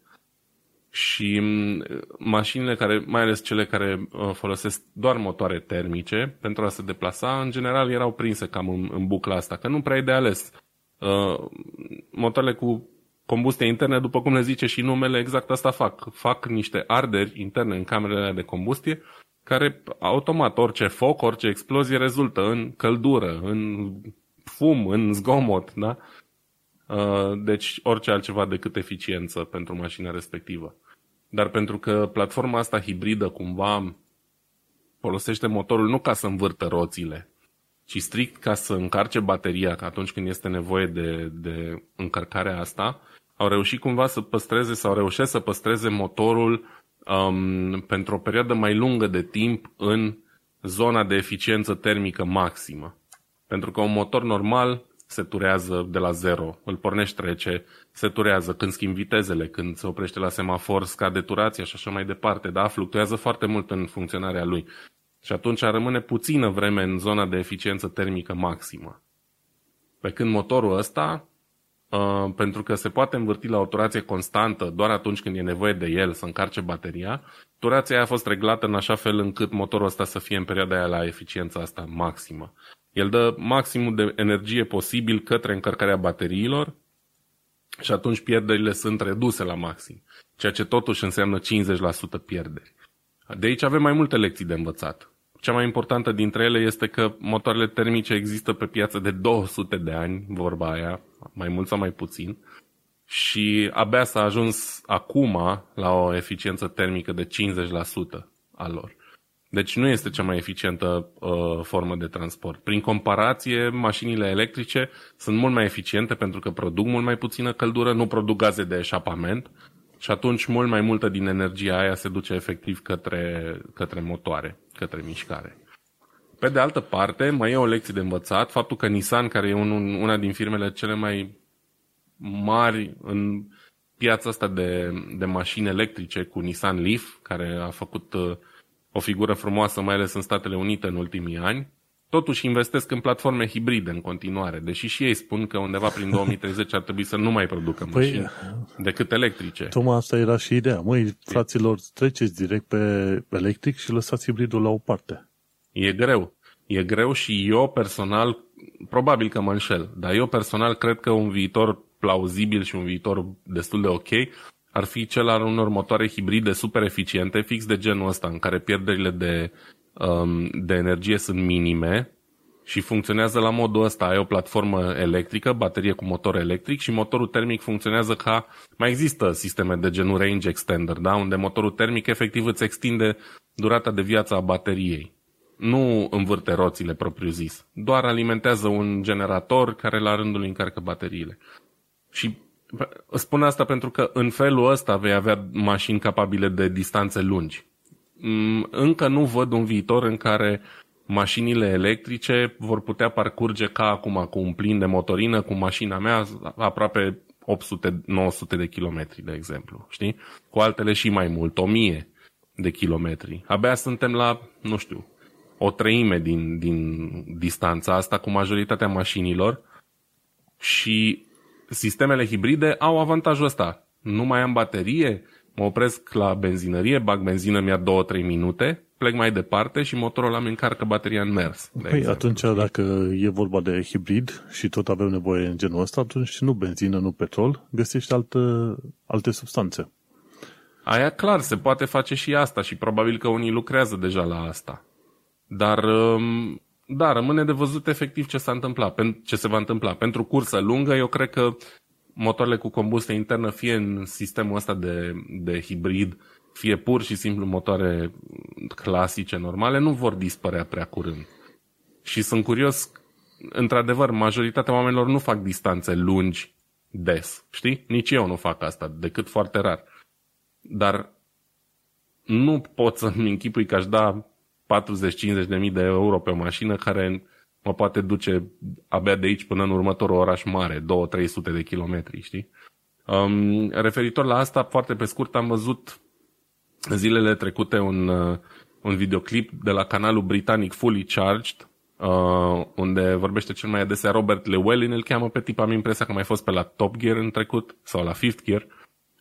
Și mm, mașinile care, mai ales cele care uh, folosesc doar motoare termice pentru a se deplasa, în general erau prinse cam în, în bucla asta, că nu prea e de ales. Uh, motoarele cu combustie interne, după cum le zice și numele, exact asta fac. Fac niște arderi interne în camerele de combustie care automat, orice foc, orice explozie rezultă în căldură, în fum, în zgomot, da? Uh, deci orice altceva decât eficiență pentru mașina respectivă. Dar pentru că platforma asta hibridă cumva folosește motorul nu ca să învârtă roțile, ci strict ca să încarce bateria, că atunci când este nevoie de, de încărcarea asta, au reușit cumva să păstreze sau reușesc să păstreze motorul um, pentru o perioadă mai lungă de timp în zona de eficiență termică maximă. Pentru că un motor normal se turează de la zero, îl pornești trece, se turează când schimbi vitezele, când se oprește la semafor, scade turația și așa mai departe, da? Fluctuează foarte mult în funcționarea lui. Și atunci rămâne puțină vreme în zona de eficiență termică maximă. Pe când motorul ăsta Uh, pentru că se poate învârti la o turație constantă doar atunci când e nevoie de el să încarce bateria, turația aia a fost reglată în așa fel încât motorul ăsta să fie în perioada aia la eficiența asta maximă. El dă maximul de energie posibil către încărcarea bateriilor și atunci pierderile sunt reduse la maxim, ceea ce totuși înseamnă 50% pierderi. De aici avem mai multe lecții de învățat. Cea mai importantă dintre ele este că motoarele termice există pe piață de 200 de ani, vorba aia, mai mult sau mai puțin, și abia s-a ajuns acum la o eficiență termică de 50% a lor. Deci nu este cea mai eficientă uh, formă de transport. Prin comparație, mașinile electrice sunt mult mai eficiente pentru că produc mult mai puțină căldură, nu produc gaze de eșapament și atunci mult mai multă din energia aia se duce efectiv către, către motoare, către mișcare. Pe de altă parte, mai e o lecție de învățat, faptul că Nissan, care e un, una din firmele cele mai mari în piața asta de, de mașini electrice cu Nissan Leaf, care a făcut uh, o figură frumoasă, mai ales în Statele Unite în ultimii ani, totuși investesc în platforme hibride în continuare, deși și ei spun că undeva prin 2030 ar trebui să nu mai producă păi, mașini decât electrice. Tocmai asta era și ideea. Măi, fraților, treceți direct pe electric și lăsați hibridul la o parte. E greu. E greu și eu personal, probabil că mă înșel, dar eu personal cred că un viitor plauzibil și un viitor destul de ok ar fi cel al unor motoare hibride super eficiente, fix de genul ăsta, în care pierderile de, um, de energie sunt minime și funcționează la modul ăsta. Ai o platformă electrică, baterie cu motor electric și motorul termic funcționează ca... Mai există sisteme de genul range extender, da? unde motorul termic efectiv îți extinde durata de viață a bateriei. Nu învârte roțile propriu-zis, doar alimentează un generator care la rândul încarcă bateriile. Și spun asta pentru că în felul ăsta vei avea mașini capabile de distanțe lungi. Mm, încă nu văd un viitor în care mașinile electrice vor putea parcurge ca acum cu un plin de motorină, cu mașina mea, aproape 800-900 de kilometri, de exemplu, știi? Cu altele și mai mult, 1000 de kilometri. Abia suntem la, nu știu, o treime din, din distanța asta cu majoritatea mașinilor și sistemele hibride au avantajul ăsta. Nu mai am baterie, mă opresc la benzinărie, bag benzină, mi-a 2-3 minute, plec mai departe și motorul ăla îmi încarcă bateria în mers. De păi exemplu. atunci dacă e vorba de hibrid și tot avem nevoie în genul ăsta, atunci nu benzină, nu petrol, găsești alte, alte substanțe. Aia clar, se poate face și asta și probabil că unii lucrează deja la asta. Dar um, da, rămâne de văzut efectiv ce s-a întâmplat, ce se va întâmpla. Pentru cursă lungă, eu cred că motoarele cu combustie internă, fie în sistemul ăsta de, de hibrid, fie pur și simplu motoare clasice, normale, nu vor dispărea prea curând. Și sunt curios, într-adevăr, majoritatea oamenilor nu fac distanțe lungi des, știi? Nici eu nu fac asta, decât foarte rar. Dar nu pot să-mi închipui că aș da 40-50 de mii de euro pe o mașină care mă poate duce abia de aici până în următorul oraș mare, 2-300 de kilometri, știi? Um, referitor la asta, foarte pe scurt, am văzut zilele trecute un, uh, un videoclip de la canalul britanic Fully Charged, uh, unde vorbește cel mai adesea Robert Llewellyn, îl cheamă pe tip, am impresia că mai fost pe la Top Gear în trecut, sau la Fifth Gear,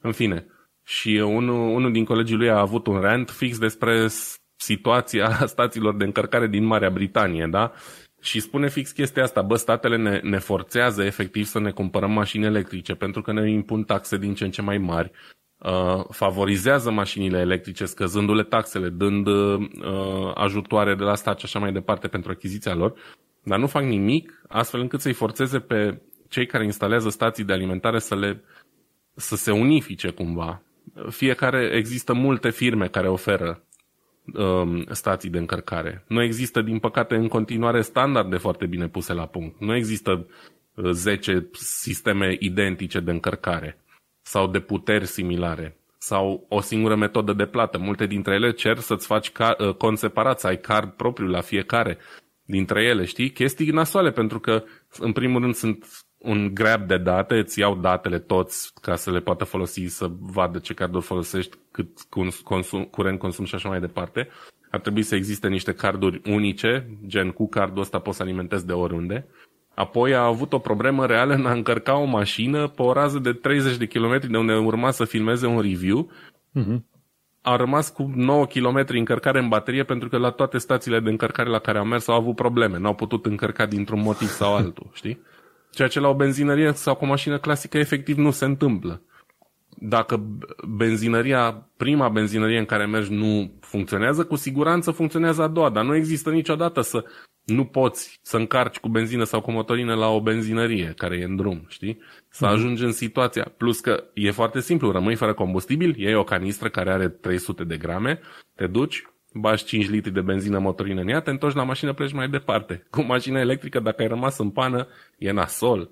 în fine. Și unul, unul din colegii lui a avut un rant fix despre situația stațiilor de încărcare din Marea Britanie, da? Și spune fix chestia asta, bă, statele ne, ne forțează efectiv să ne cumpărăm mașini electrice pentru că ne impun taxe din ce în ce mai mari, uh, favorizează mașinile electrice scăzându-le taxele, dând uh, ajutoare de la stat și așa mai departe pentru achiziția lor, dar nu fac nimic astfel încât să-i forțeze pe cei care instalează stații de alimentare să le să se unifice cumva. Fiecare există multe firme care oferă um, stații de încărcare. Nu există, din păcate, în continuare standarde foarte bine puse la punct. Nu există 10 uh, sisteme identice de încărcare sau de puteri similare sau o singură metodă de plată. Multe dintre ele cer să-ți faci ca, uh, cont separat, să ai card propriu la fiecare dintre ele, știi? Chestii nasoale, pentru că, în primul rând, sunt un grab de date, îți iau datele toți ca să le poată folosi, să vadă ce carduri folosești, cât consum, curent consum și așa mai departe. Ar trebui să existe niște carduri unice, gen cu cardul ăsta poți să alimentezi de oriunde. Apoi a avut o problemă reală în a încărca o mașină pe o rază de 30 de km de unde urma să filmeze un review. Uh-huh. A rămas cu 9 km încărcare în baterie pentru că la toate stațiile de încărcare la care au mers au avut probleme. N-au putut încărca dintr-un motiv sau altul, știi? Ceea ce la o benzinărie sau cu o mașină clasică efectiv nu se întâmplă. Dacă benzinăria, prima benzinărie în care mergi nu funcționează, cu siguranță funcționează a doua, dar nu există niciodată să nu poți să încarci cu benzină sau cu motorină la o benzinărie care e în drum, știi? Să mm-hmm. ajungi în situația. Plus că e foarte simplu, rămâi fără combustibil, iei o canistră care are 300 de grame, te duci, bași 5 litri de benzină motorină în ea, te întorci la mașină, pleci mai departe. Cu mașina electrică, dacă ai rămas în pană, e nasol.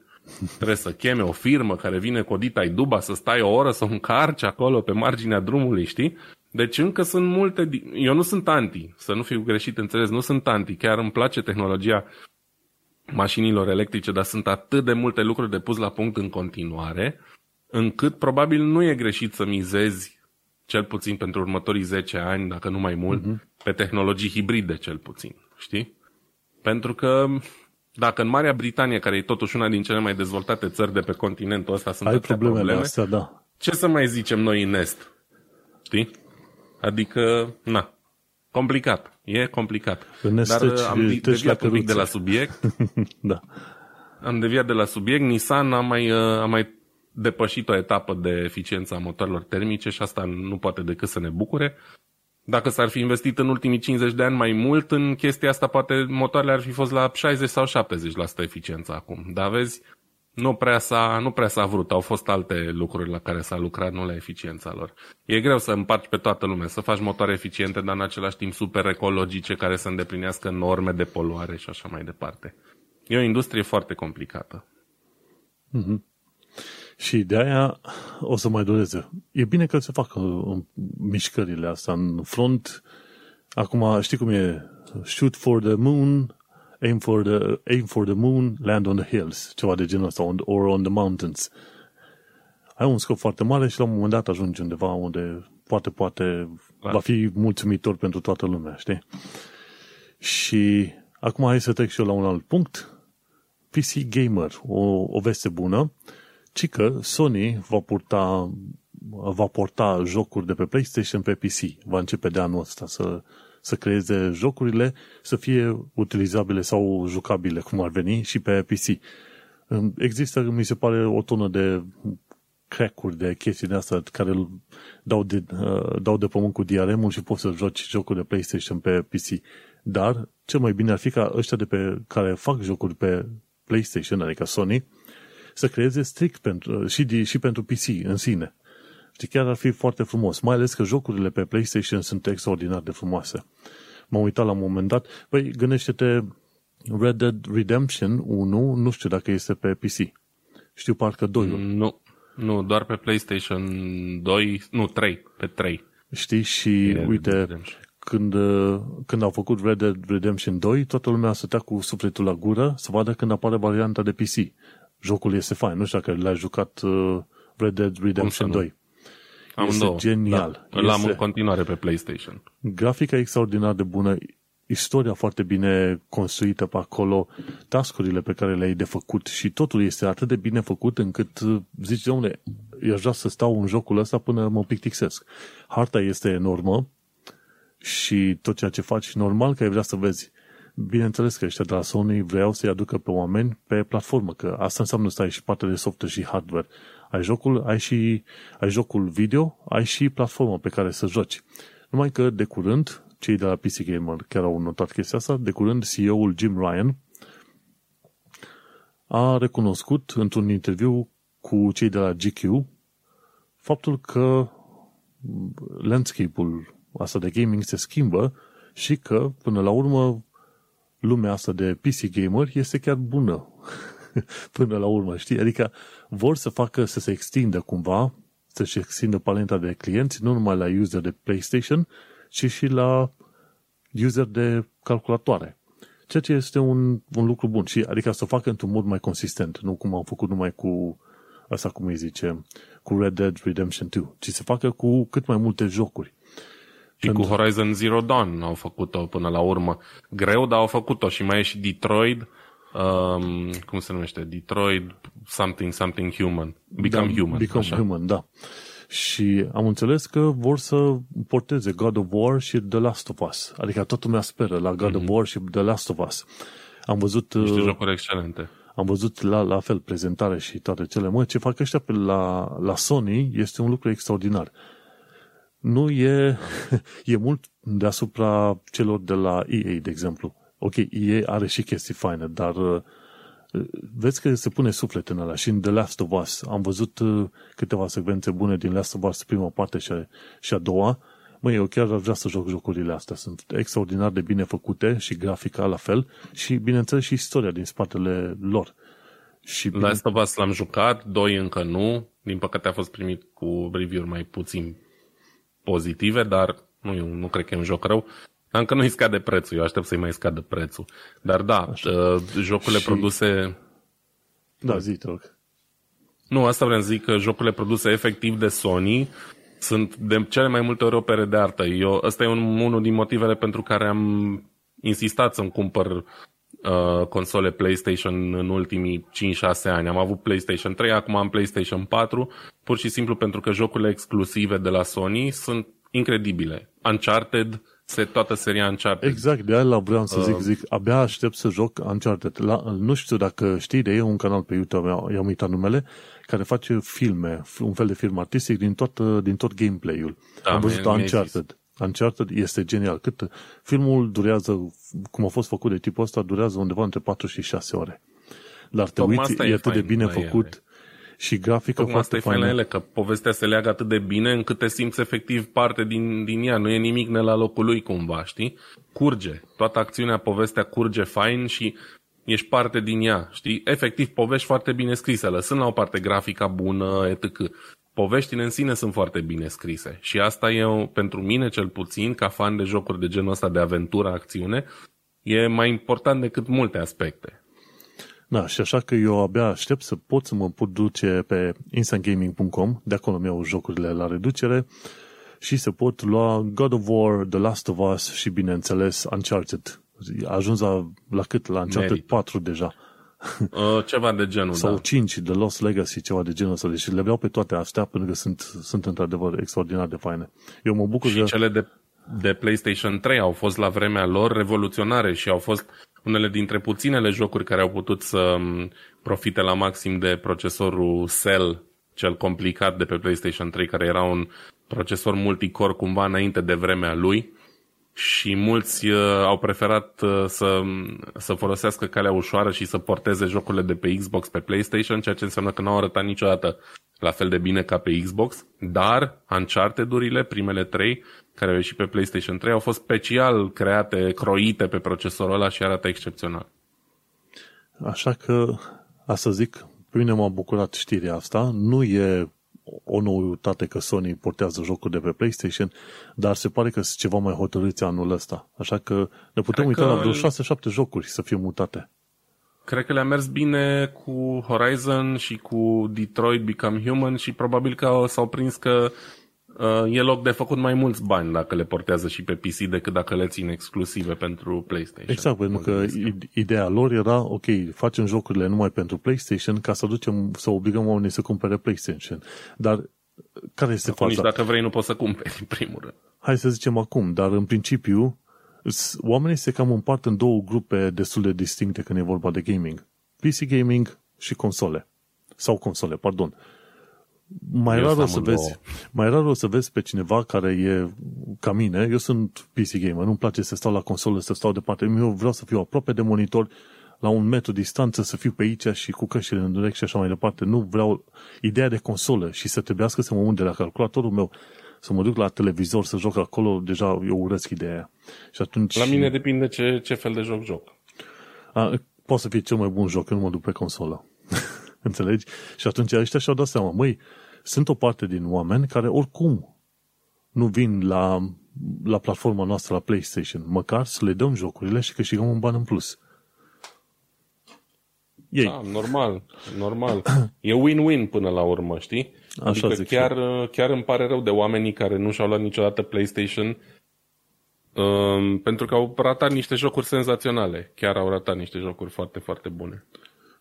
Trebuie să cheme o firmă care vine cu o dita duba să stai o oră să o încarci acolo pe marginea drumului, știi? Deci încă sunt multe... Eu nu sunt anti, să nu fiu greșit înțeles, nu sunt anti. Chiar îmi place tehnologia mașinilor electrice, dar sunt atât de multe lucruri de pus la punct în continuare, încât probabil nu e greșit să mizezi, cel puțin pentru următorii 10 ani, dacă nu mai mult, uh-huh. pe tehnologii hibride cel puțin, știi? Pentru că dacă în Marea Britanie, care e totuși una din cele mai dezvoltate țări de pe continentul ăsta, sunt Ai problemele probleme, astea, da. ce să mai zicem noi în Est? Știi? Adică, na, complicat. E complicat. În Est Dar am deviat un pic de la subiect. da. Am deviat de la subiect. Nissan a mai, uh, a mai depășit o etapă de eficiență a motoarelor termice și asta nu poate decât să ne bucure. Dacă s-ar fi investit în ultimii 50 de ani mai mult în chestia asta, poate motoarele ar fi fost la 60 sau 70% eficiență acum. Dar vezi, nu prea, s-a, nu prea s-a vrut. Au fost alte lucruri la care s-a lucrat, nu la eficiența lor. E greu să împarci pe toată lumea, să faci motoare eficiente, dar în același timp super ecologice, care să îndeplinească norme de poluare și așa mai departe. E o industrie foarte complicată. Mm-hmm. Și de aia o să mai dureze. E bine că se facă mișcările astea în front. Acum, știi cum e? Shoot for the moon, aim for the, aim for the moon, land on the hills. Ceva de genul ăsta, on, or on the mountains. Ai un scop foarte mare și la un moment dat ajungi undeva unde poate, poate da. va fi mulțumitor pentru toată lumea, știi? Și acum hai să trec și eu la un alt punct. PC Gamer, o, o veste bună ci că Sony va purta, va porta jocuri de pe PlayStation pe PC. Va începe de anul ăsta să, să creeze jocurile să fie utilizabile sau jucabile, cum ar veni, și pe PC. Există, mi se pare, o tonă de crack-uri, de chestii de astea care dau de, uh, dau de pământ cu DRM-ul și poți să joci jocuri de PlayStation pe PC. Dar cel mai bine ar fi ca ăștia de pe care fac jocuri pe PlayStation, adică Sony, să creeze strict pentru, și, și pentru PC în sine. Și chiar ar fi foarte frumos, mai ales că jocurile pe PlayStation sunt extraordinar de frumoase. M-am uitat la un moment dat, păi gândește-te Red Dead Redemption 1, nu știu dacă este pe PC. Știu parcă 2 Nu, nu, doar pe PlayStation 2, nu, 3, pe 3. Știi, și Red uite, când, când au făcut Red Dead Redemption 2, toată lumea stătea cu sufletul la gură să vadă când apare varianta de PC jocul este fain. Nu știu dacă l-ai jucat uh, Red Dead Redemption 2. Am este două. genial. Da, îl am în continuare pe PlayStation. Grafica extraordinar de bună, istoria foarte bine construită pe acolo, tascurile pe care le-ai de făcut și totul este atât de bine făcut încât uh, zici, domnule, eu aș vrea să stau în jocul ăsta până mă plictisesc. Harta este enormă și tot ceea ce faci, normal că ai vrea să vezi Bineînțeles că ăștia de la Sony vreau să-i aducă pe oameni pe platformă, că asta înseamnă să ai și partea de software și hardware. Ai jocul, ai și ai jocul video, ai și platformă pe care să joci. Numai că de curând, cei de la PC Gamer chiar au notat chestia asta, de curând CEO-ul Jim Ryan a recunoscut într-un interviu cu cei de la GQ faptul că landscape-ul asta de gaming se schimbă și că, până la urmă, lumea asta de PC gamer este chiar bună până la urmă, știi? Adică vor să facă să se extindă cumva, să-și extindă paleta de clienți, nu numai la user de PlayStation, ci și la user de calculatoare. Ceea ce este un, un lucru bun și adică să o facă într-un mod mai consistent, nu cum am făcut numai cu asta cum îi zice, cu Red Dead Redemption 2, ci să facă cu cât mai multe jocuri. Și cu Horizon Zero Dawn au făcut-o până la urmă. Greu, dar au făcut-o și mai e și Detroit, um, cum se numește? Detroit something, something human. Become da, human. Become așa. human, da. Și am înțeles că vor să porteze God of War și The Last of Us. Adică toată lumea speră la God mm-hmm. of mhm. War și The Last of Us. Am văzut... Niște uh, jocuri excelente. Am văzut la, la fel prezentare și toate cele. Mă, ce fac ăștia pe la, la Sony este un lucru extraordinar nu e, e mult deasupra celor de la EA, de exemplu. Ok, EA are și chestii faine, dar uh, vezi că se pune suflet în ăla și în The Last of Us. Am văzut uh, câteva secvențe bune din Last of Us, prima parte și a, și a doua. Măi, eu chiar aș vrea să joc jocurile astea. Sunt extraordinar de bine făcute și grafica la fel și, bineînțeles, și istoria din spatele lor. Și bine... Last of Us l-am jucat, doi încă nu. Din păcate a fost primit cu review-uri mai puțin pozitive, dar nu, nu cred că e un joc rău. Încă nu-i scade prețul, eu aștept să-i mai scadă prețul. Dar da, uh, jocurile și... produse... Da, zi, te rog. Nu, asta vreau să zic că jocurile produse efectiv de Sony sunt de cele mai multe ori opere de artă. Eu, ăsta e un, unul din motivele pentru care am insistat să-mi cumpăr uh, console PlayStation în ultimii 5-6 ani. Am avut PlayStation 3, acum am PlayStation 4, pur și simplu pentru că jocurile exclusive de la Sony sunt incredibile. Uncharted, se, toată seria Uncharted. Exact, de aia vreau să zic, uh, zic, abia aștept să joc Uncharted. La, nu știu dacă știți de e un canal pe YouTube, i-am uitat numele, care face filme, un fel de film artistic din tot, din tot gameplay-ul. Da, Am văzut Uncharted. Uncharted este genial. Cât filmul durează, cum a fost făcut de tipul ăsta, durează undeva între 4 și 6 ore. Dar te uiți, e, e atât de bine făcut ele. și grafică Tocmai foarte asta faină. ele, că povestea se leagă atât de bine încât te simți efectiv parte din, din ea. Nu e nimic ne la locul lui cumva, știi? Curge. Toată acțiunea, povestea curge fain și ești parte din ea, știi? Efectiv, povești foarte bine scrise, lăsând la o parte grafica bună, etc. Poveștile în sine sunt foarte bine scrise și asta e, pentru mine cel puțin, ca fan de jocuri de genul ăsta de aventură, acțiune, e mai important decât multe aspecte. Da, și așa că eu abia aștept să pot să mă pot duce pe instantgaming.com, de acolo mi au jocurile la reducere și să pot lua God of War, The Last of Us și, bineînțeles, Uncharted a ajuns la, la cât? La Uncharted Merit. 4 deja. Uh, ceva de genul, Sau da. 5, de Lost Legacy, ceva de genul ăsta. Deci le vreau pe toate astea pentru că sunt, sunt într-adevăr extraordinar de faine. Eu mă bucur și că... cele de, de PlayStation 3 au fost la vremea lor revoluționare și au fost unele dintre puținele jocuri care au putut să um, profite la maxim de procesorul Cell, cel complicat de pe PlayStation 3, care era un procesor multicore cumva înainte de vremea lui și mulți uh, au preferat uh, să, să folosească calea ușoară și să porteze jocurile de pe Xbox pe PlayStation, ceea ce înseamnă că nu au arătat niciodată la fel de bine ca pe Xbox, dar Uncharted-urile, primele trei, care au ieșit pe PlayStation 3, au fost special create, croite pe procesorul ăla și arată excepțional. Așa că, asta zic, pe mine m-a bucurat știrea asta. Nu e o noutate că Sony portează jocul de pe PlayStation, dar se pare că sunt ceva mai hotărâți anul ăsta. Așa că ne putem Cred uita la vreo 6-7 jocuri să fie mutate. Cred că le-a mers bine cu Horizon și cu Detroit Become Human și probabil că s-au prins că uh, e loc de făcut mai mulți bani dacă le portează și pe PC decât dacă le țin exclusive pentru PlayStation. Exact, pentru că ideea lor era, ok, facem jocurile numai pentru PlayStation ca să ducem, să obligăm oamenii să cumpere PlayStation. Dar care este faza? Nici dacă vrei nu poți să cumperi, în primul rând. Hai să zicem acum, dar în principiu oamenii se cam împart în două grupe destul de distincte când e vorba de gaming. PC gaming și console. Sau console, pardon mai rar, o să vezi, mai rar o să vezi pe cineva care e ca mine. Eu sunt PC gamer, nu-mi place să stau la consolă, să stau departe. Eu vreau să fiu aproape de monitor, la un metru distanță, să fiu pe aici și cu căștile în direct și așa mai departe. Nu vreau ideea de consolă și să trebuiască să mă mut de la calculatorul meu să mă duc la televizor să joc acolo, deja eu urăsc ideea aia. Și atunci... La mine depinde ce, ce fel de joc joc. A, poate să fie cel mai bun joc, eu nu mă duc pe consolă. Înțelegi? Și atunci ăștia și-au dat seama, măi, sunt o parte din oameni care oricum nu vin la, la platforma noastră, la PlayStation, măcar să le dăm jocurile și câștigăm un ban în plus. Ei. Da, normal, normal. E win-win până la urmă, știi? Așa adică zic chiar, chiar îmi pare rău de oamenii care nu și-au luat niciodată PlayStation um, pentru că au ratat niște jocuri senzaționale. Chiar au ratat niște jocuri foarte, foarte bune.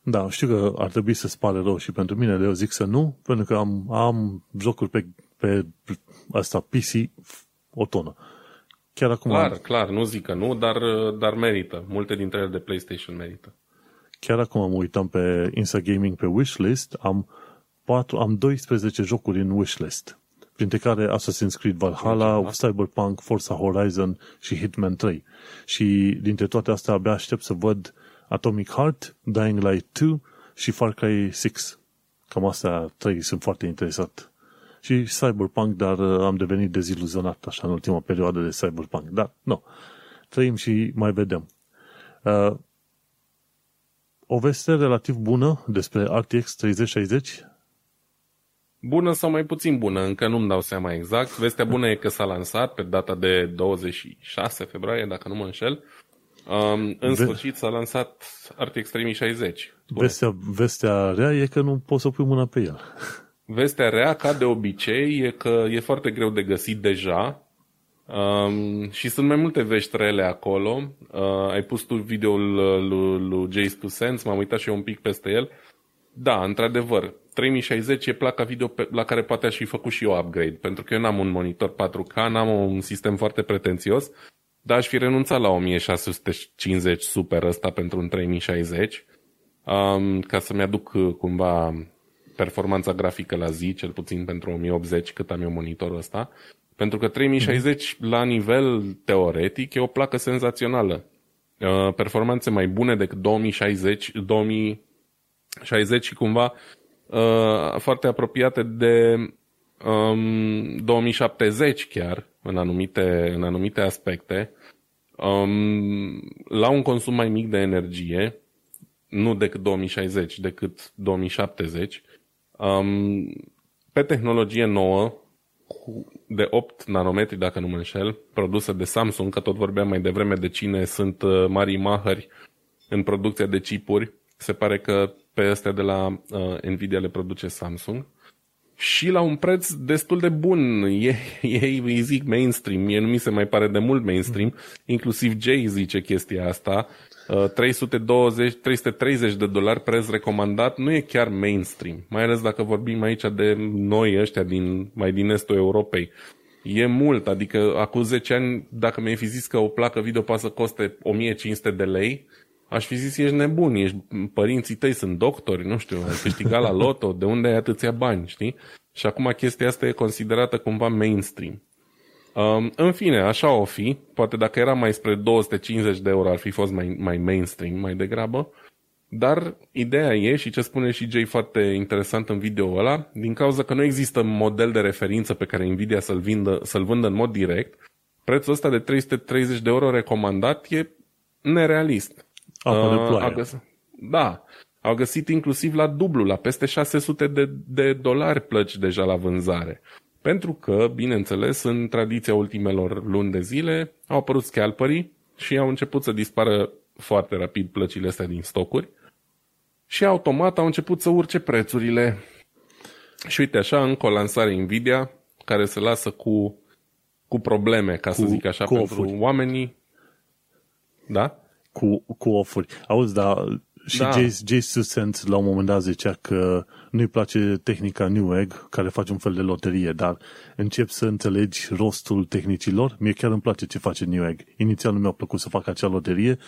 Da, știu că ar trebui să-ți pare rău și pentru mine, eu zic să nu, pentru că am, am jocuri pe, pe asta PC o tonă. Chiar acum clar, am... clar, nu zic că nu, dar, dar merită. Multe dintre ele de PlayStation merită. Chiar acum am uitam pe Insta Gaming pe wishlist, am, 4, am 12 jocuri în wishlist, printre care Assassin's Creed Valhalla, Cyberpunk, Forza Horizon și Hitman 3. Și dintre toate astea abia aștept să văd Atomic Heart, Dying Light 2 și Far Cry 6. Cam astea trei sunt foarte interesat. Și Cyberpunk, dar uh, am devenit deziluzionat așa în ultima perioadă de Cyberpunk. Dar, nu. Trăim și mai vedem. Uh, o veste relativ bună despre RTX 3060 Bună sau mai puțin bună, încă nu-mi dau seama exact. Vestea bună e că s-a lansat pe data de 26 februarie, dacă nu mă înșel. Um, în Ve- sfârșit s-a lansat RTX 3060. Vestea, vestea rea e că nu poți să pui mâna pe el. Vestea rea, ca de obicei, e că e foarte greu de găsit deja um, și sunt mai multe vești rele acolo. Uh, ai pus tu videoul uh, lui, lui Jace to Sense, m-am uitat și eu un pic peste el. Da, într-adevăr, 3060 e placa video pe, la care poate aș fi făcut și eu upgrade, pentru că eu n-am un monitor 4K, n-am un sistem foarte pretențios, dar aș fi renunțat la 1650 super ăsta pentru un 3060, um, ca să-mi aduc uh, cumva performanța grafică la zi, cel puțin pentru 1080 cât am eu monitorul ăsta, pentru că 3060 mm-hmm. la nivel teoretic e o placă senzațională. Uh, performanțe mai bune decât 2060, 2060 și cumva uh, foarte apropiate de um, 2070 chiar, în anumite, în anumite aspecte, um, la un consum mai mic de energie, nu decât 2060, decât 2070, um, pe tehnologie nouă, de 8 nanometri, dacă nu mă înșel, produsă de Samsung, că tot vorbeam mai devreme de cine sunt uh, mari mahări în producția de chipuri. Se pare că pe astea de la uh, Nvidia le produce Samsung și la un preț destul de bun. Ei, ei îi zic mainstream, mie nu mi se mai pare de mult mainstream, inclusiv Jay zice chestia asta. 320, uh, 330 de dolari preț recomandat nu e chiar mainstream, mai ales dacă vorbim aici de noi ăștia din, mai din estul Europei. E mult, adică acum 10 ani, dacă mi-ai fi zis că o placă video poate să coste 1500 de lei, aș fi zis, ești nebun, ești, părinții tăi sunt doctori, nu știu, ai câștigat la loto, de unde ai atâția bani, știi? Și acum chestia asta e considerată cumva mainstream. Um, în fine, așa o fi, poate dacă era mai spre 250 de euro ar fi fost mai, mai mainstream, mai degrabă, dar ideea e, și ce spune și Jay foarte interesant în video ăla, din cauza că nu există model de referință pe care Nvidia să-l, vindă, să-l vândă în mod direct, prețul ăsta de 330 de euro recomandat e nerealist. Apa uh, de Da. Au găsit inclusiv la dublu, la peste 600 de, de dolari plăci deja la vânzare. Pentru că, bineînțeles, în tradiția ultimelor luni de zile au apărut scalperii și au început să dispară foarte rapid plăcile astea din stocuri și automat au început să urce prețurile. Și uite așa, încă o lansare Nvidia care se lasă cu, cu probleme, ca cu, să zic așa, pentru ofuri. oamenii. Da? Cu, cu ofuri. Auzi, dar și da. Jace, Jace Susent la un moment dat zicea că nu-i place tehnica New Egg, care face un fel de loterie, dar încep să înțelegi rostul tehnicilor. Mie chiar îmi place ce face New Egg. Inițial nu mi-a plăcut să fac acea loterie,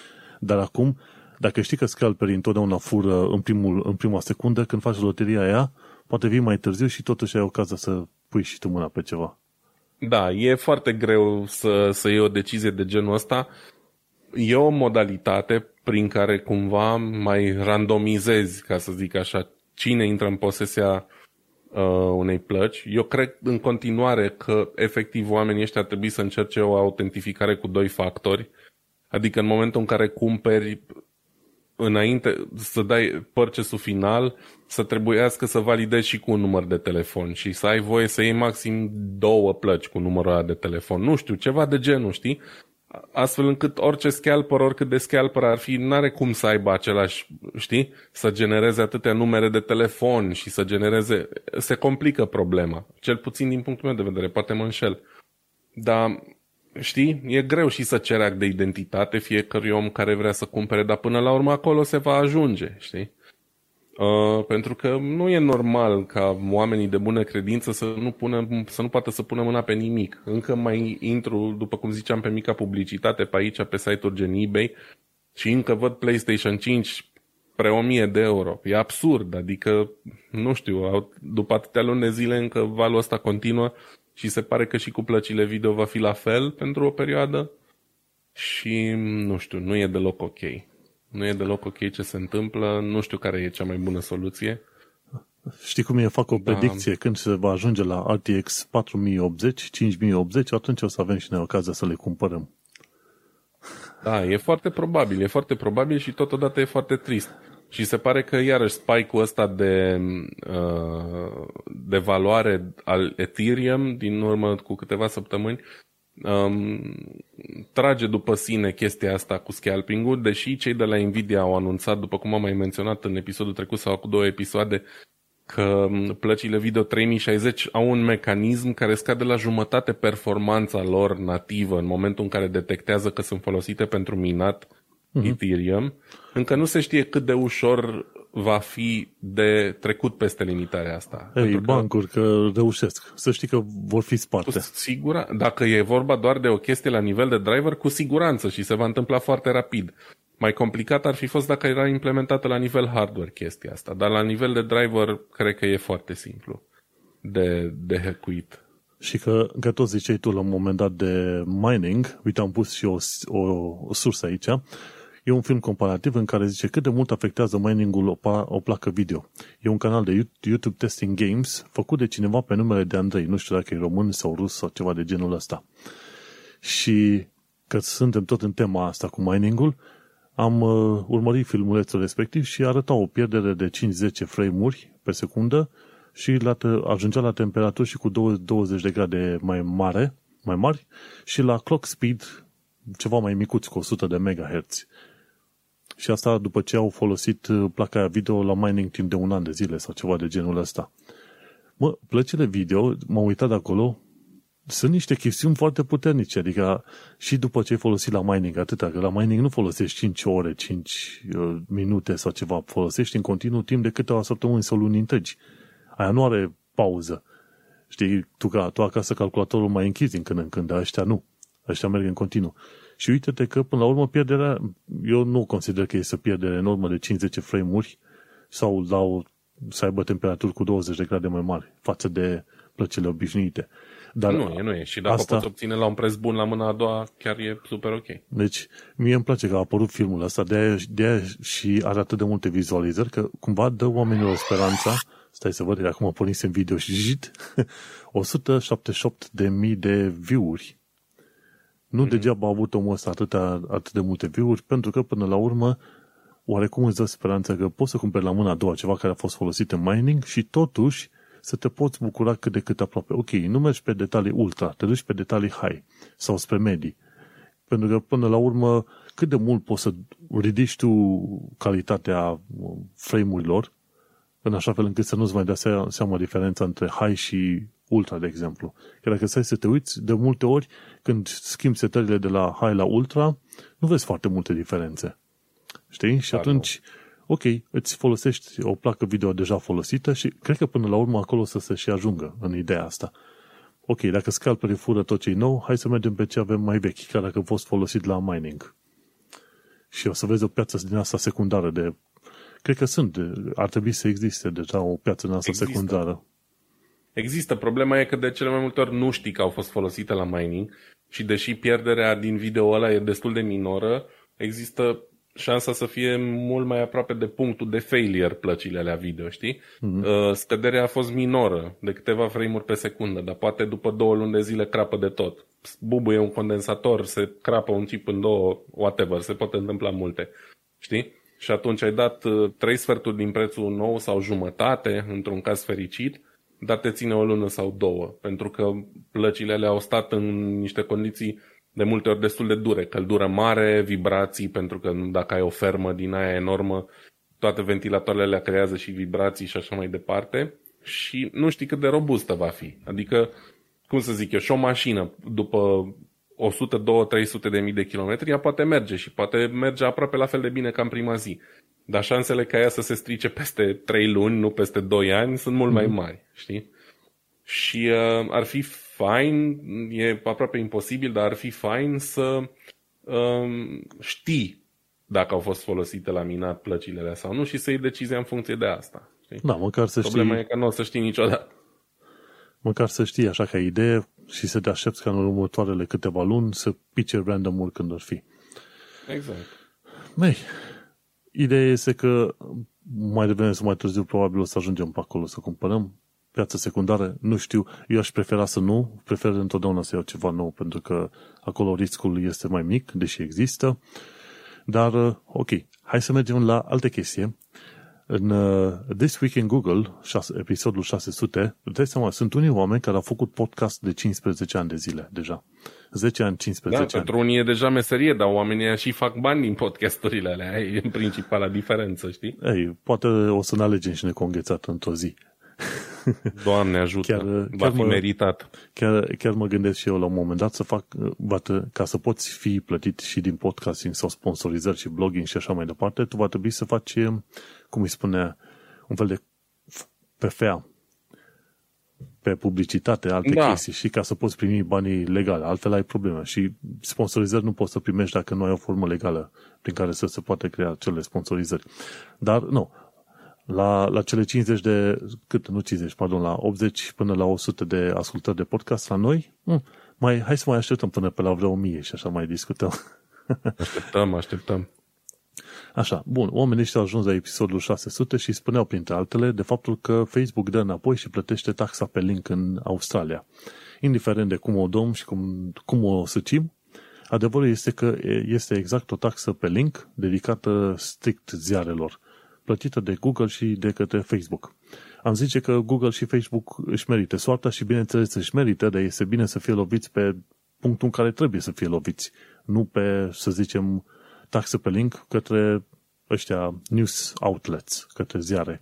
dar acum, dacă știi că scalperii întotdeauna fură în, primul, în prima secundă, când faci loteria aia, poate vii mai târziu și totuși ai ocazia să pui și tu mâna pe ceva. Da, e foarte greu să, să iei o decizie de genul ăsta. E o modalitate prin care cumva mai randomizezi, ca să zic așa, cine intră în posesia uh, unei plăci. Eu cred în continuare că efectiv oamenii ăștia ar trebui să încerce o autentificare cu doi factori, adică în momentul în care cumperi înainte să dai purchase final, să trebuiască să validezi și cu un număr de telefon și să ai voie să iei maxim două plăci cu numărul ăla de telefon. Nu știu, ceva de genul, știi? Astfel încât orice scalper, oricât de scalper ar fi, n-are cum să aibă același, știi, să genereze atâtea numere de telefon și să genereze, se complică problema, cel puțin din punctul meu de vedere, poate mă înșel. Dar, știi, e greu și să cere act de identitate fiecărui om care vrea să cumpere, dar până la urmă acolo se va ajunge, știi? Uh, pentru că nu e normal ca oamenii de bună credință să nu, pună, să nu poată să pună mâna pe nimic. Încă mai intru, după cum ziceam, pe mica publicitate pe aici, pe site-uri gen eBay și încă văd PlayStation 5 pre 1000 de euro. E absurd, adică, nu știu, după atâtea luni de zile încă valul ăsta continuă și se pare că și cu plăcile video va fi la fel pentru o perioadă și, nu știu, nu e deloc ok. Nu e deloc ok ce se întâmplă, nu știu care e cea mai bună soluție. Știi cum e? Fac o da. predicție. Când se va ajunge la RTX 4080, 5080, atunci o să avem și noi ocazia să le cumpărăm. Da, e foarte probabil, e foarte probabil și totodată e foarte trist. Și se pare că iarăși spike-ul ăsta de, uh, de valoare al Ethereum din urmă cu câteva săptămâni um, trage după sine chestia asta cu scalping-ul, deși cei de la Nvidia au anunțat, după cum am mai menționat în episodul trecut sau cu două episoade, că plăcile video 3060 au un mecanism care scade la jumătate performanța lor nativă în momentul în care detectează că sunt folosite pentru minat uh-huh. Ethereum. Încă nu se știe cât de ușor va fi de trecut peste limitarea asta. Ei, bancuri că reușesc. Să știi că vor fi sparte. Sigura, dacă e vorba doar de o chestie la nivel de driver, cu siguranță și se va întâmpla foarte rapid. Mai complicat ar fi fost dacă era implementată la nivel hardware chestia asta, dar la nivel de driver cred că e foarte simplu de, de hackuit. Și că, că tot ziceai tu la un moment dat de mining, uite am pus și o, o, o sursă aici, E un film comparativ în care zice cât de mult afectează miningul o, o placă video. E un canal de YouTube Testing Games făcut de cineva pe numele de Andrei. Nu știu dacă e român sau rus sau ceva de genul ăsta. Și că suntem tot în tema asta cu miningul, am uh, urmărit filmulețul respectiv și arăta o pierdere de 5-10 frame-uri pe secundă și la te- ajungea la temperaturi și cu 20 de grade mai mare, mai mari și la clock speed ceva mai micuți, cu 100 de MHz. Și asta după ce au folosit uh, placa aia video la mining timp de un an de zile sau ceva de genul ăsta. Mă, plăcile video, m-am uitat de acolo, sunt niște chestiuni foarte puternice, adică și după ce ai folosit la mining atâta, că la mining nu folosești 5 ore, 5 uh, minute sau ceva, folosești în continuu timp de câteva săptămâni sau luni întregi. Aia nu are pauză. Știi, tu, ca, tu acasă calculatorul mai închizi din când în când, dar ăștia nu. Ăștia merg în continuu. Și uite-te că, până la urmă, pierderea, eu nu consider că este pierdere enormă de 50 frame-uri sau la o, să aibă temperaturi cu 20 de grade mai mari față de plăcile obișnuite. Dar nu e, nu e. Și dacă asta... poți obține la un preț bun la mâna a doua, chiar e super ok. Deci, mie îmi place că a apărut filmul ăsta, de aia, de aia și are atât de multe vizualizări, că cumva dă oamenilor speranța, stai să văd, acum pornisem video și jit, 178.000 de view-uri nu mm-hmm. degeaba a avut omul ăsta atâtea, atât de multe view pentru că până la urmă oarecum îți dă speranța că poți să cumperi la mâna a doua ceva care a fost folosit în mining și totuși să te poți bucura cât de cât aproape. Ok, nu mergi pe detalii ultra, te duci pe detalii high sau spre medii. Pentru că până la urmă cât de mult poți să ridici tu calitatea frame-urilor în așa fel încât să nu-ți mai dea seama diferența între high și ultra, de exemplu. Chiar dacă stai să te uiți, de multe ori, când schimbi setările de la high la ultra, nu vezi foarte multe diferențe. Știi? Și atunci, ok, îți folosești o placă video deja folosită și cred că până la urmă acolo să se și ajungă în ideea asta. Ok, dacă scalperii fură tot ce nou, hai să mergem pe ce avem mai vechi, chiar dacă a fost folosit la mining. Și o să vezi o piață din asta secundară de... Cred că sunt, ar trebui să existe deja o piață din asta Există. secundară. Există. Problema e că de cele mai multe ori nu știi că au fost folosite la mining și deși pierderea din video ăla e destul de minoră, există șansa să fie mult mai aproape de punctul de failure plăcile alea video, știi? Mm-hmm. Scăderea a fost minoră, de câteva frame-uri pe secundă, dar poate după două luni de zile crapă de tot. Bubuie un condensator, se crapă un chip în două, whatever, se poate întâmpla multe, știi? Și atunci ai dat uh, trei sferturi din prețul nou sau jumătate, într-un caz fericit, dar te ține o lună sau două, pentru că plăcile alea au stat în niște condiții de multe ori destul de dure, căldură mare, vibrații, pentru că dacă ai o fermă din aia enormă, toate ventilatoarele le creează și vibrații și așa mai departe și nu știi cât de robustă va fi. Adică, cum să zic eu, și o mașină după 100-200-300 de mii de kilometri, ea poate merge și poate merge aproape la fel de bine ca în prima zi. Dar șansele ca ea să se strice peste 3 luni, nu peste 2 ani, sunt mult mm-hmm. mai mhm. mari, știi? Și uh, ar fi fain, e aproape imposibil, dar ar fi fain să uh, știi dacă au fost folosite la minat plăcile alea sau nu și să iei decizia în funcție de asta. Știi? Da, măcar să Problema știi... e că nu o să știi niciodată. Măcar să știi așa ca idee și să te aștepți ca în următoarele câteva luni să pice random când ar fi. Exact. Mei, Ideea este că mai devreme sau mai târziu probabil o să ajungem pe acolo să cumpărăm piață secundară, nu știu, eu aș prefera să nu, prefer întotdeauna să iau ceva nou, pentru că acolo riscul este mai mic, deși există, dar, ok, hai să mergem la alte chestie. În uh, This Week in Google, 6, episodul 600, dai seama, sunt unii oameni care au făcut podcast de 15 ani de zile deja. 10 ani, 15 da, ani. pentru unii e deja meserie, dar oamenii și fac bani din podcasturile alea. E în principala diferență, știi? Ei, poate o să ne alegem și ne conghețat într-o zi. Doamne ajută, chiar, va chiar fi mă, meritat. Chiar, chiar mă gândesc și eu la un moment dat să fac, bată, ca să poți fi plătit și din podcasting sau sponsorizări și blogging și așa mai departe, tu va trebui să faci, cum îi spune, un fel de PFA, pe publicitate, alte da. chestii și ca să poți primi banii legale. Altfel ai probleme și sponsorizări nu poți să primești dacă nu ai o formă legală prin care să se poate crea cele sponsorizări. Dar nu, la, la cele 50 de, cât, nu 50, pardon, la 80 până la 100 de ascultări de podcast la noi, hm, mai, hai să mai așteptăm până pe la vreo 1000 și așa mai discutăm. Așteptăm, așteptăm. Așa, bun, oamenii ăștia au ajuns la episodul 600 și spuneau printre altele de faptul că Facebook dă înapoi și plătește taxa pe link în Australia. Indiferent de cum o dăm și cum, cum o săcim, adevărul este că este exact o taxă pe link dedicată strict ziarelor plătită de Google și de către Facebook. Am zice că Google și Facebook își merită soarta și bineînțeles își merită, dar este bine să fie loviți pe punctul în care trebuie să fie loviți, nu pe, să zicem, taxe pe link către ăștia news outlets, către ziare.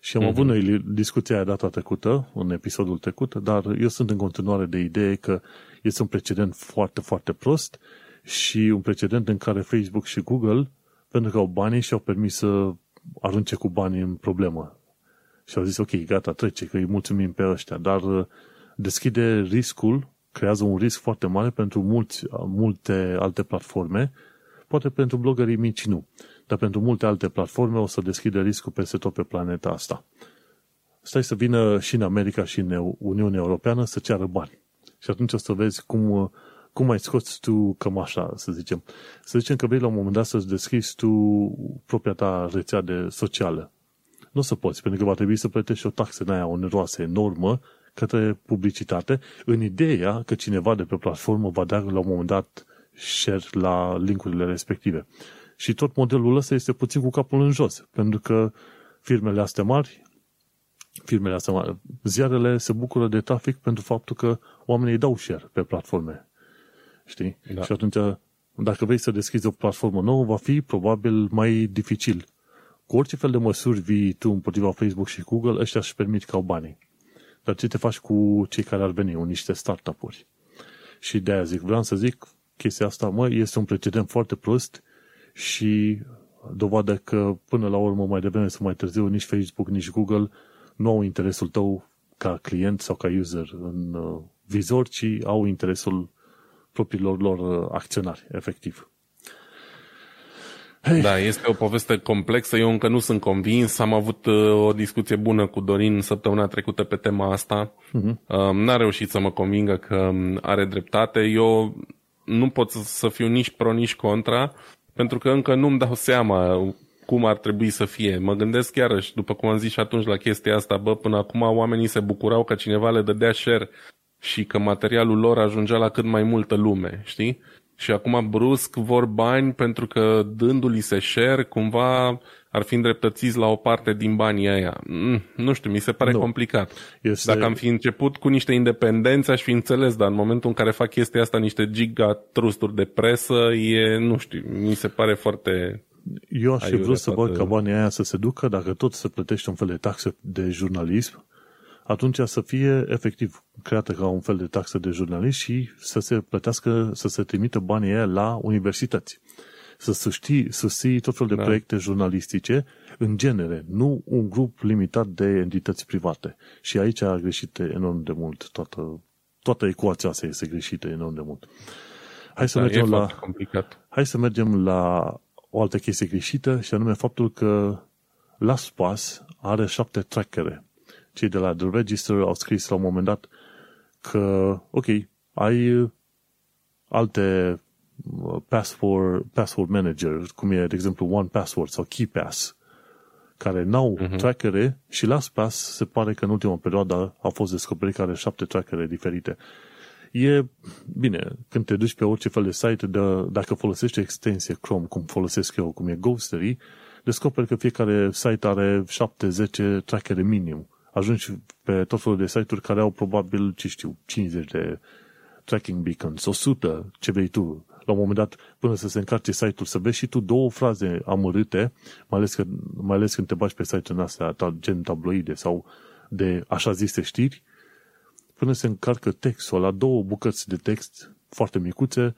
Și am mm-hmm. avut noi discuția aia data trecută, în episodul trecut, dar eu sunt în continuare de idee că este un precedent foarte, foarte prost și un precedent în care Facebook și Google, pentru că au banii și au permis să arunce cu banii în problemă. Și au zis, ok, gata, trece, că îi mulțumim pe ăștia, dar uh, deschide riscul, creează un risc foarte mare pentru mulți, multe alte platforme, poate pentru blogării mici nu, dar pentru multe alte platforme o să deschide riscul peste tot pe planeta asta. Stai să vină și în America și în Uniunea Europeană să ceară bani. Și atunci o să vezi cum uh, cum mai scoți tu cămașa, să zicem. Să zicem că vrei la un moment dat să-ți deschizi tu propria ta rețea de socială. Nu o să poți, pentru că va trebui să plătești o taxă în aia oneroasă enormă către publicitate, în ideea că cineva de pe platformă va da la un moment dat share la linkurile respective. Și tot modelul ăsta este puțin cu capul în jos, pentru că firmele astea mari, firmele astea mari, ziarele se bucură de trafic pentru faptul că oamenii dau share pe platforme. Știi? Da. Și atunci, dacă vrei să deschizi o platformă nouă, va fi probabil mai dificil. Cu orice fel de măsuri vii tu împotriva Facebook și Google, ăștia își permit ca au banii. Dar ce te faci cu cei care ar veni, niște startup-uri? Și de aia zic, vreau să zic, chestia asta, mă, este un precedent foarte prost și dovadă că până la urmă, mai devreme sau mai târziu, nici Facebook, nici Google nu au interesul tău ca client sau ca user în uh, vizor, ci au interesul propriilor lor uh, acționari, efectiv. Hey. Da, este o poveste complexă. Eu încă nu sunt convins. Am avut uh, o discuție bună cu Dorin săptămâna trecută pe tema asta. Uh-huh. N-a reușit să mă convingă că um, are dreptate. Eu nu pot să fiu nici pro, nici contra, pentru că încă nu-mi dau seama cum ar trebui să fie. Mă gândesc iarăși, după cum am zis și atunci la chestia asta, bă, până acum oamenii se bucurau că cineva le dădea share și că materialul lor ajungea la cât mai multă lume, știi? Și acum brusc vor bani pentru că dându-li se share, cumva ar fi îndreptățiți la o parte din banii aia. Mm, nu știu, mi se pare nu. complicat. Este... Dacă am fi început cu niște independențe, aș fi înțeles, dar în momentul în care fac chestia asta niște giga trusturi de presă, e, nu știu, mi se pare foarte... Eu aș fi vrut să văd ca banii aia să se ducă, dacă tot se plătește un fel de taxe de jurnalism, atunci să fie efectiv creată ca un fel de taxă de jurnalist și să se plătească, să se trimită banii aia la universități. Să susții, susții tot felul de da. proiecte jurnalistice în genere, nu un grup limitat de entități private. Și aici a greșit enorm de mult toată, toată ecuația asta este greșită enorm de mult. Hai să, da, mergem la, complicat. hai să mergem la o altă chestie greșită și anume faptul că LastPass are șapte trackere cei de la The Register au scris la un moment dat că, ok, ai alte uh, password, password manager, cum e, de exemplu, One Password sau KeyPass, care n-au uh-huh. trackere și LastPass se pare că în ultima perioadă a fost descoperit că are șapte trackere diferite. E, bine, când te duci pe orice fel de site, de, dacă folosești extensie Chrome, cum folosesc eu, cum e Ghostery, descoperi că fiecare site are 7-10 trackere minim. Ajungi pe tot felul de site-uri care au probabil, ce știu, 50 de tracking beacons, 100, ce vrei tu. La un moment dat, până să se încarce site-ul, să vezi și tu două fraze amărâte, mai ales, că, mai ales când te bagi pe site-ul astea, gen tabloide sau de așa zise știri, până se încarcă textul la două bucăți de text foarte micuțe,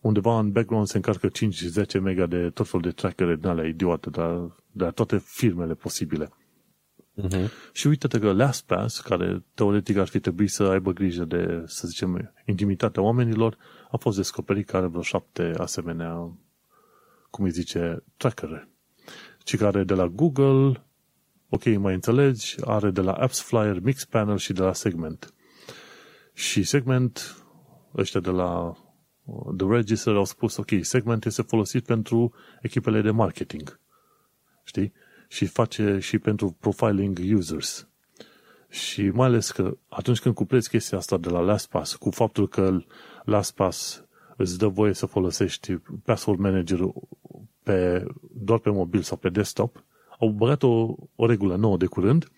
undeva în background se încarcă 5-10 mega de tot felul de trackere din alea idiote, de la, de la toate firmele posibile. Uh-huh. Și uite-te că LastPass, care teoretic ar fi trebuit să aibă grijă de, să zicem, intimitatea oamenilor, a fost descoperit că are vreo șapte asemenea, cum îi zice, trackere. Și care de la Google, ok, mai înțelegi, are de la Apps Flyer, Mixpanel și de la Segment. Și Segment, ăștia de la The Register au spus, ok, Segment este folosit pentru echipele de marketing. Știi? Și face și pentru profiling users. Și mai ales că atunci când cuplezi chestia asta de la LastPass cu faptul că LastPass îți dă voie să folosești password manager pe, doar pe mobil sau pe desktop, au băgat o, o regulă nouă de curând,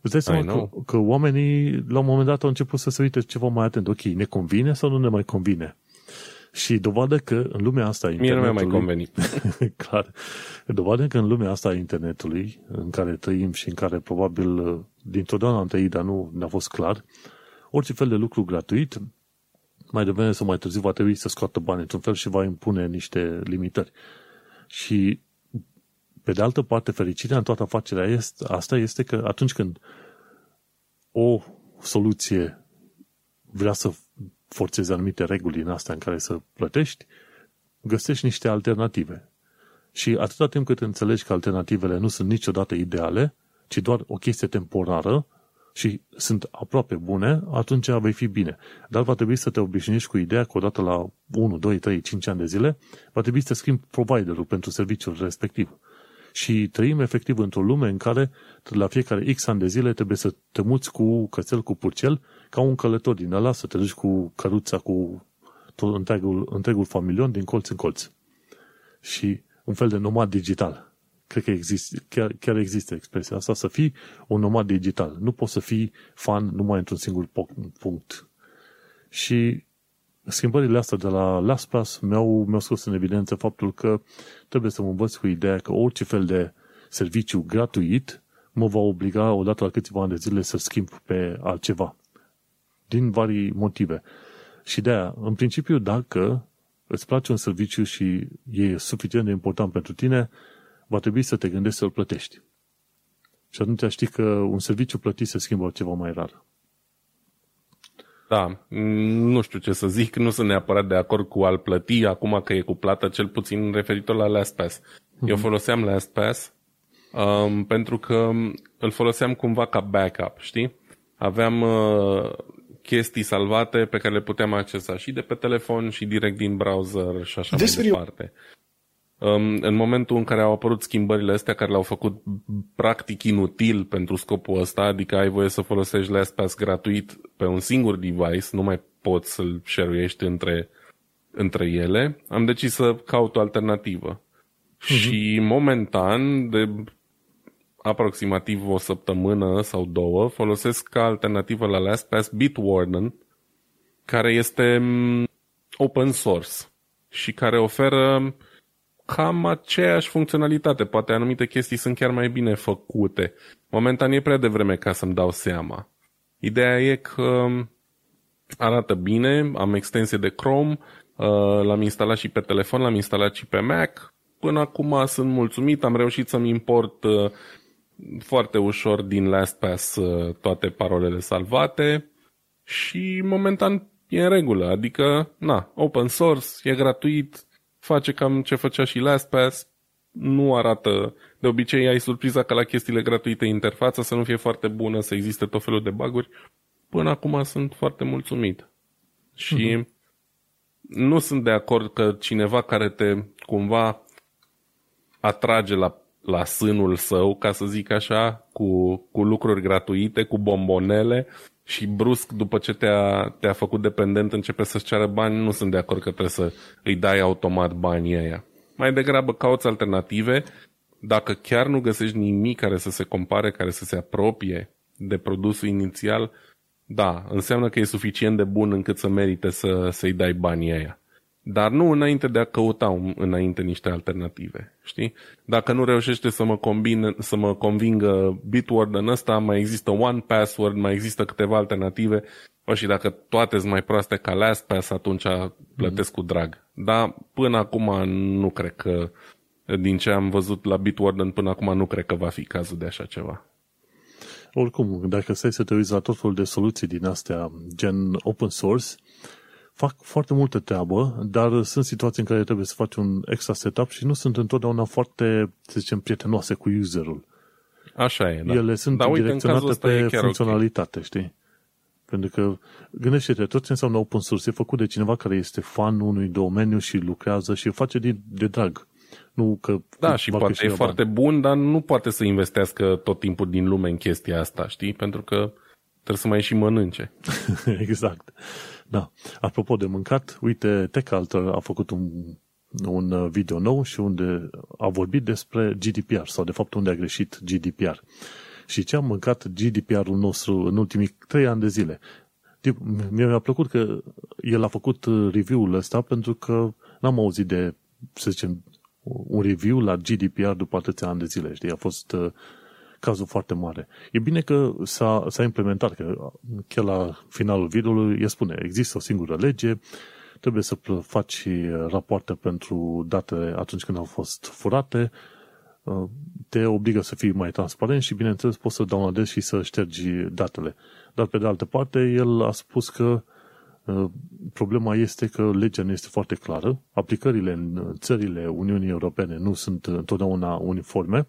îți dai seama că, că oamenii la un moment dat au început să se uite ceva mai atent. Ok, ne convine sau nu ne mai convine? Și dovadă că în lumea asta Mie nu mi-a mai convenit. clar. Dovadă că în lumea asta a internetului, în care trăim și în care probabil dintotdeauna am trăit, dar nu ne-a fost clar, orice fel de lucru gratuit, mai devreme sau mai târziu va trebui să scoată bani într-un fel și va impune niște limitări. Și pe de altă parte, fericirea în toată afacerea este, asta este că atunci când o soluție vrea să forțezi anumite reguli în astea în care să plătești, găsești niște alternative. Și atâta timp cât înțelegi că alternativele nu sunt niciodată ideale, ci doar o chestie temporară și sunt aproape bune, atunci vei fi bine. Dar va trebui să te obișnuiești cu ideea că odată la 1, 2, 3, 5 ani de zile va trebui să schimbi providerul pentru serviciul respectiv. Și trăim efectiv într-o lume în care la fiecare X ani de zile trebuie să te muți cu cățel, cu purcel ca un călător din ăla, să te duci cu căruța, cu tot întregul, întregul familion din colț în colț. Și un fel de nomad digital. Cred că există, chiar, chiar există expresia asta, să fii un nomad digital. Nu poți să fii fan numai într-un singur punct. Și schimbările astea de la LastPass mi-au, mi-au scos în evidență faptul că trebuie să mă învăț cu ideea că orice fel de serviciu gratuit mă va obliga odată la câțiva ani de zile să schimb pe altceva din vari motive. Și de aia, în principiu, dacă îți place un serviciu și e suficient de important pentru tine, va trebui să te gândești să-l plătești. Și atunci știi că un serviciu plătit se schimbă ceva mai rar. Da, nu știu ce să zic, nu sunt neapărat de acord cu al plăti acum că e cu plată, cel puțin referitor la LastPass. Mm-hmm. Eu mhm. foloseam LastPass um, pentru că îl foloseam cumva ca backup, știi? Aveam uh, chestii salvate pe care le puteam accesa și de pe telefon și direct din browser și așa This mai departe. Um, în momentul în care au apărut schimbările astea care le-au făcut practic inutil pentru scopul ăsta, adică ai voie să folosești LastPass gratuit pe un singur device, nu mai poți să-l share între, între ele, am decis să caut o alternativă. Uh-huh. Și momentan, de aproximativ o săptămână sau două, folosesc ca alternativă la LastPass Bitwarden, care este mm, open source și care oferă cam aceeași funcționalitate. Poate anumite chestii sunt chiar mai bine făcute. Momentan e prea devreme ca să-mi dau seama. Ideea e că arată bine, am extensie de Chrome, uh, l-am instalat și pe telefon, l-am instalat și pe Mac. Până acum sunt mulțumit, am reușit să-mi import uh, foarte ușor din LastPass uh, toate parolele salvate și momentan e în regulă, adică, na, open source, e gratuit, face cam ce făcea și LastPass, nu arată, de obicei ai surpriza că la chestiile gratuite interfața să nu fie foarte bună, să existe tot felul de baguri. Până acum sunt foarte mulțumit. Și uh-huh. nu sunt de acord că cineva care te cumva atrage la la sânul său, ca să zic așa, cu, cu lucruri gratuite, cu bombonele și brusc după ce te-a, te-a făcut dependent începe să-ți ceară bani, nu sunt de acord că trebuie să îi dai automat banii ăia. Mai degrabă cauți alternative. Dacă chiar nu găsești nimic care să se compare, care să se apropie de produsul inițial, da, înseamnă că e suficient de bun încât să merite să, să-i dai banii aia. Dar nu înainte de a căuta înainte niște alternative, știi? Dacă nu reușește să mă, combine, să mă convingă Bitword în ăsta, mai există One Password, mai există câteva alternative, o, și dacă toate sunt mai proaste ca LastPass, atunci plătesc mm-hmm. cu drag. Dar până acum nu cred că, din ce am văzut la Bitwarden până acum, nu cred că va fi cazul de așa ceva. Oricum, dacă stai să te uiți la tot felul de soluții din astea, gen open source, fac foarte multă treabă, dar sunt situații în care trebuie să faci un extra setup și nu sunt întotdeauna foarte, să zicem, prietenoase cu userul. Așa e, da. Ele sunt da, direcționate pe funcționalitate, okay. știi? Pentru că, gândește-te, tot ce înseamnă open source e făcut de cineva care este fan unui domeniu și lucrează și face de, de drag. Nu că da, și poate e foarte bun, dar nu poate să investească tot timpul din lume în chestia asta, știi? Pentru că trebuie să mai și mănânce. exact. Da. Apropo de mâncat, uite, TechAlter a făcut un, un video nou și unde a vorbit despre GDPR, sau de fapt unde a greșit GDPR. Și ce am mâncat GDPR-ul nostru în ultimii trei ani de zile. Mie mi-a plăcut că el a făcut review-ul ăsta pentru că n-am auzit de, să zicem, un review la GDPR după atâția ani de zile, știi? A fost uh, cazul foarte mare. E bine că s-a, s-a implementat, că chiar la finalul videoului el spune, există o singură lege, trebuie să faci rapoarte pentru datele atunci când au fost furate, uh, te obligă să fii mai transparent și, bineînțeles, poți să downloadezi și să ștergi datele. Dar, pe de altă parte, el a spus că uh, problema este că legea nu este foarte clară, aplicările în țările Uniunii Europene nu sunt întotdeauna uniforme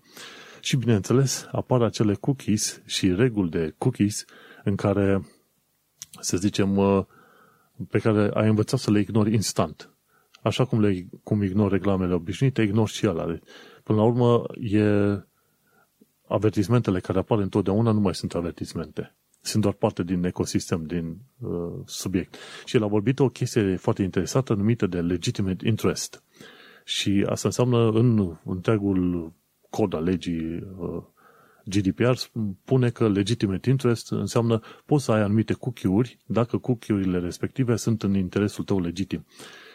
și, bineînțeles, apar acele cookies și reguli de cookies în care, să zicem, uh, pe care ai învățat să le ignori instant. Așa cum, le, cum ignori reclamele obișnuite, ignori și ele. Până la urmă, e avertismentele care apar întotdeauna nu mai sunt avertismente. Sunt doar parte din ecosistem, din uh, subiect. Și el a vorbit o chestie foarte interesată numită de legitimate interest. Și asta înseamnă în întregul cod al legii uh, GDPR spune că legitimate interest înseamnă poți să ai anumite cookie-uri dacă cookie-urile respective sunt în interesul tău legitim.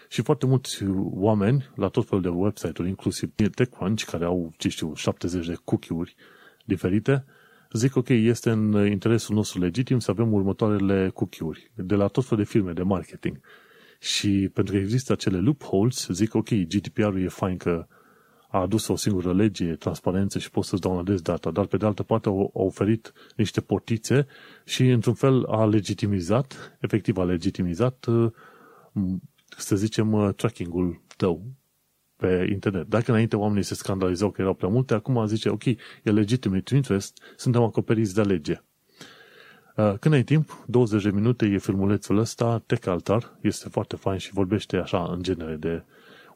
Și foarte mulți oameni la tot felul de website-uri, inclusiv TechCrunch, care au, ce știu, 70 de cookie-uri diferite, zic, ok, este în interesul nostru legitim să avem următoarele cookie-uri de la tot felul de firme de marketing. Și pentru că există acele loopholes, zic, ok, GDPR-ul e fain că a adus o singură lege, transparență și poți să-ți downloadezi data, dar pe de altă parte a oferit niște portițe și într-un fel a legitimizat, efectiv a legitimizat, uh, să zicem, uh, tracking-ul tău pe internet. Dacă înainte oamenii se scandalizau că erau prea multe, acum zice, ok, e legitimate interest, suntem acoperiți de lege. Uh, când ai timp, 20 de minute e filmulețul ăsta, Tech Altar, este foarte fain și vorbește așa în genere de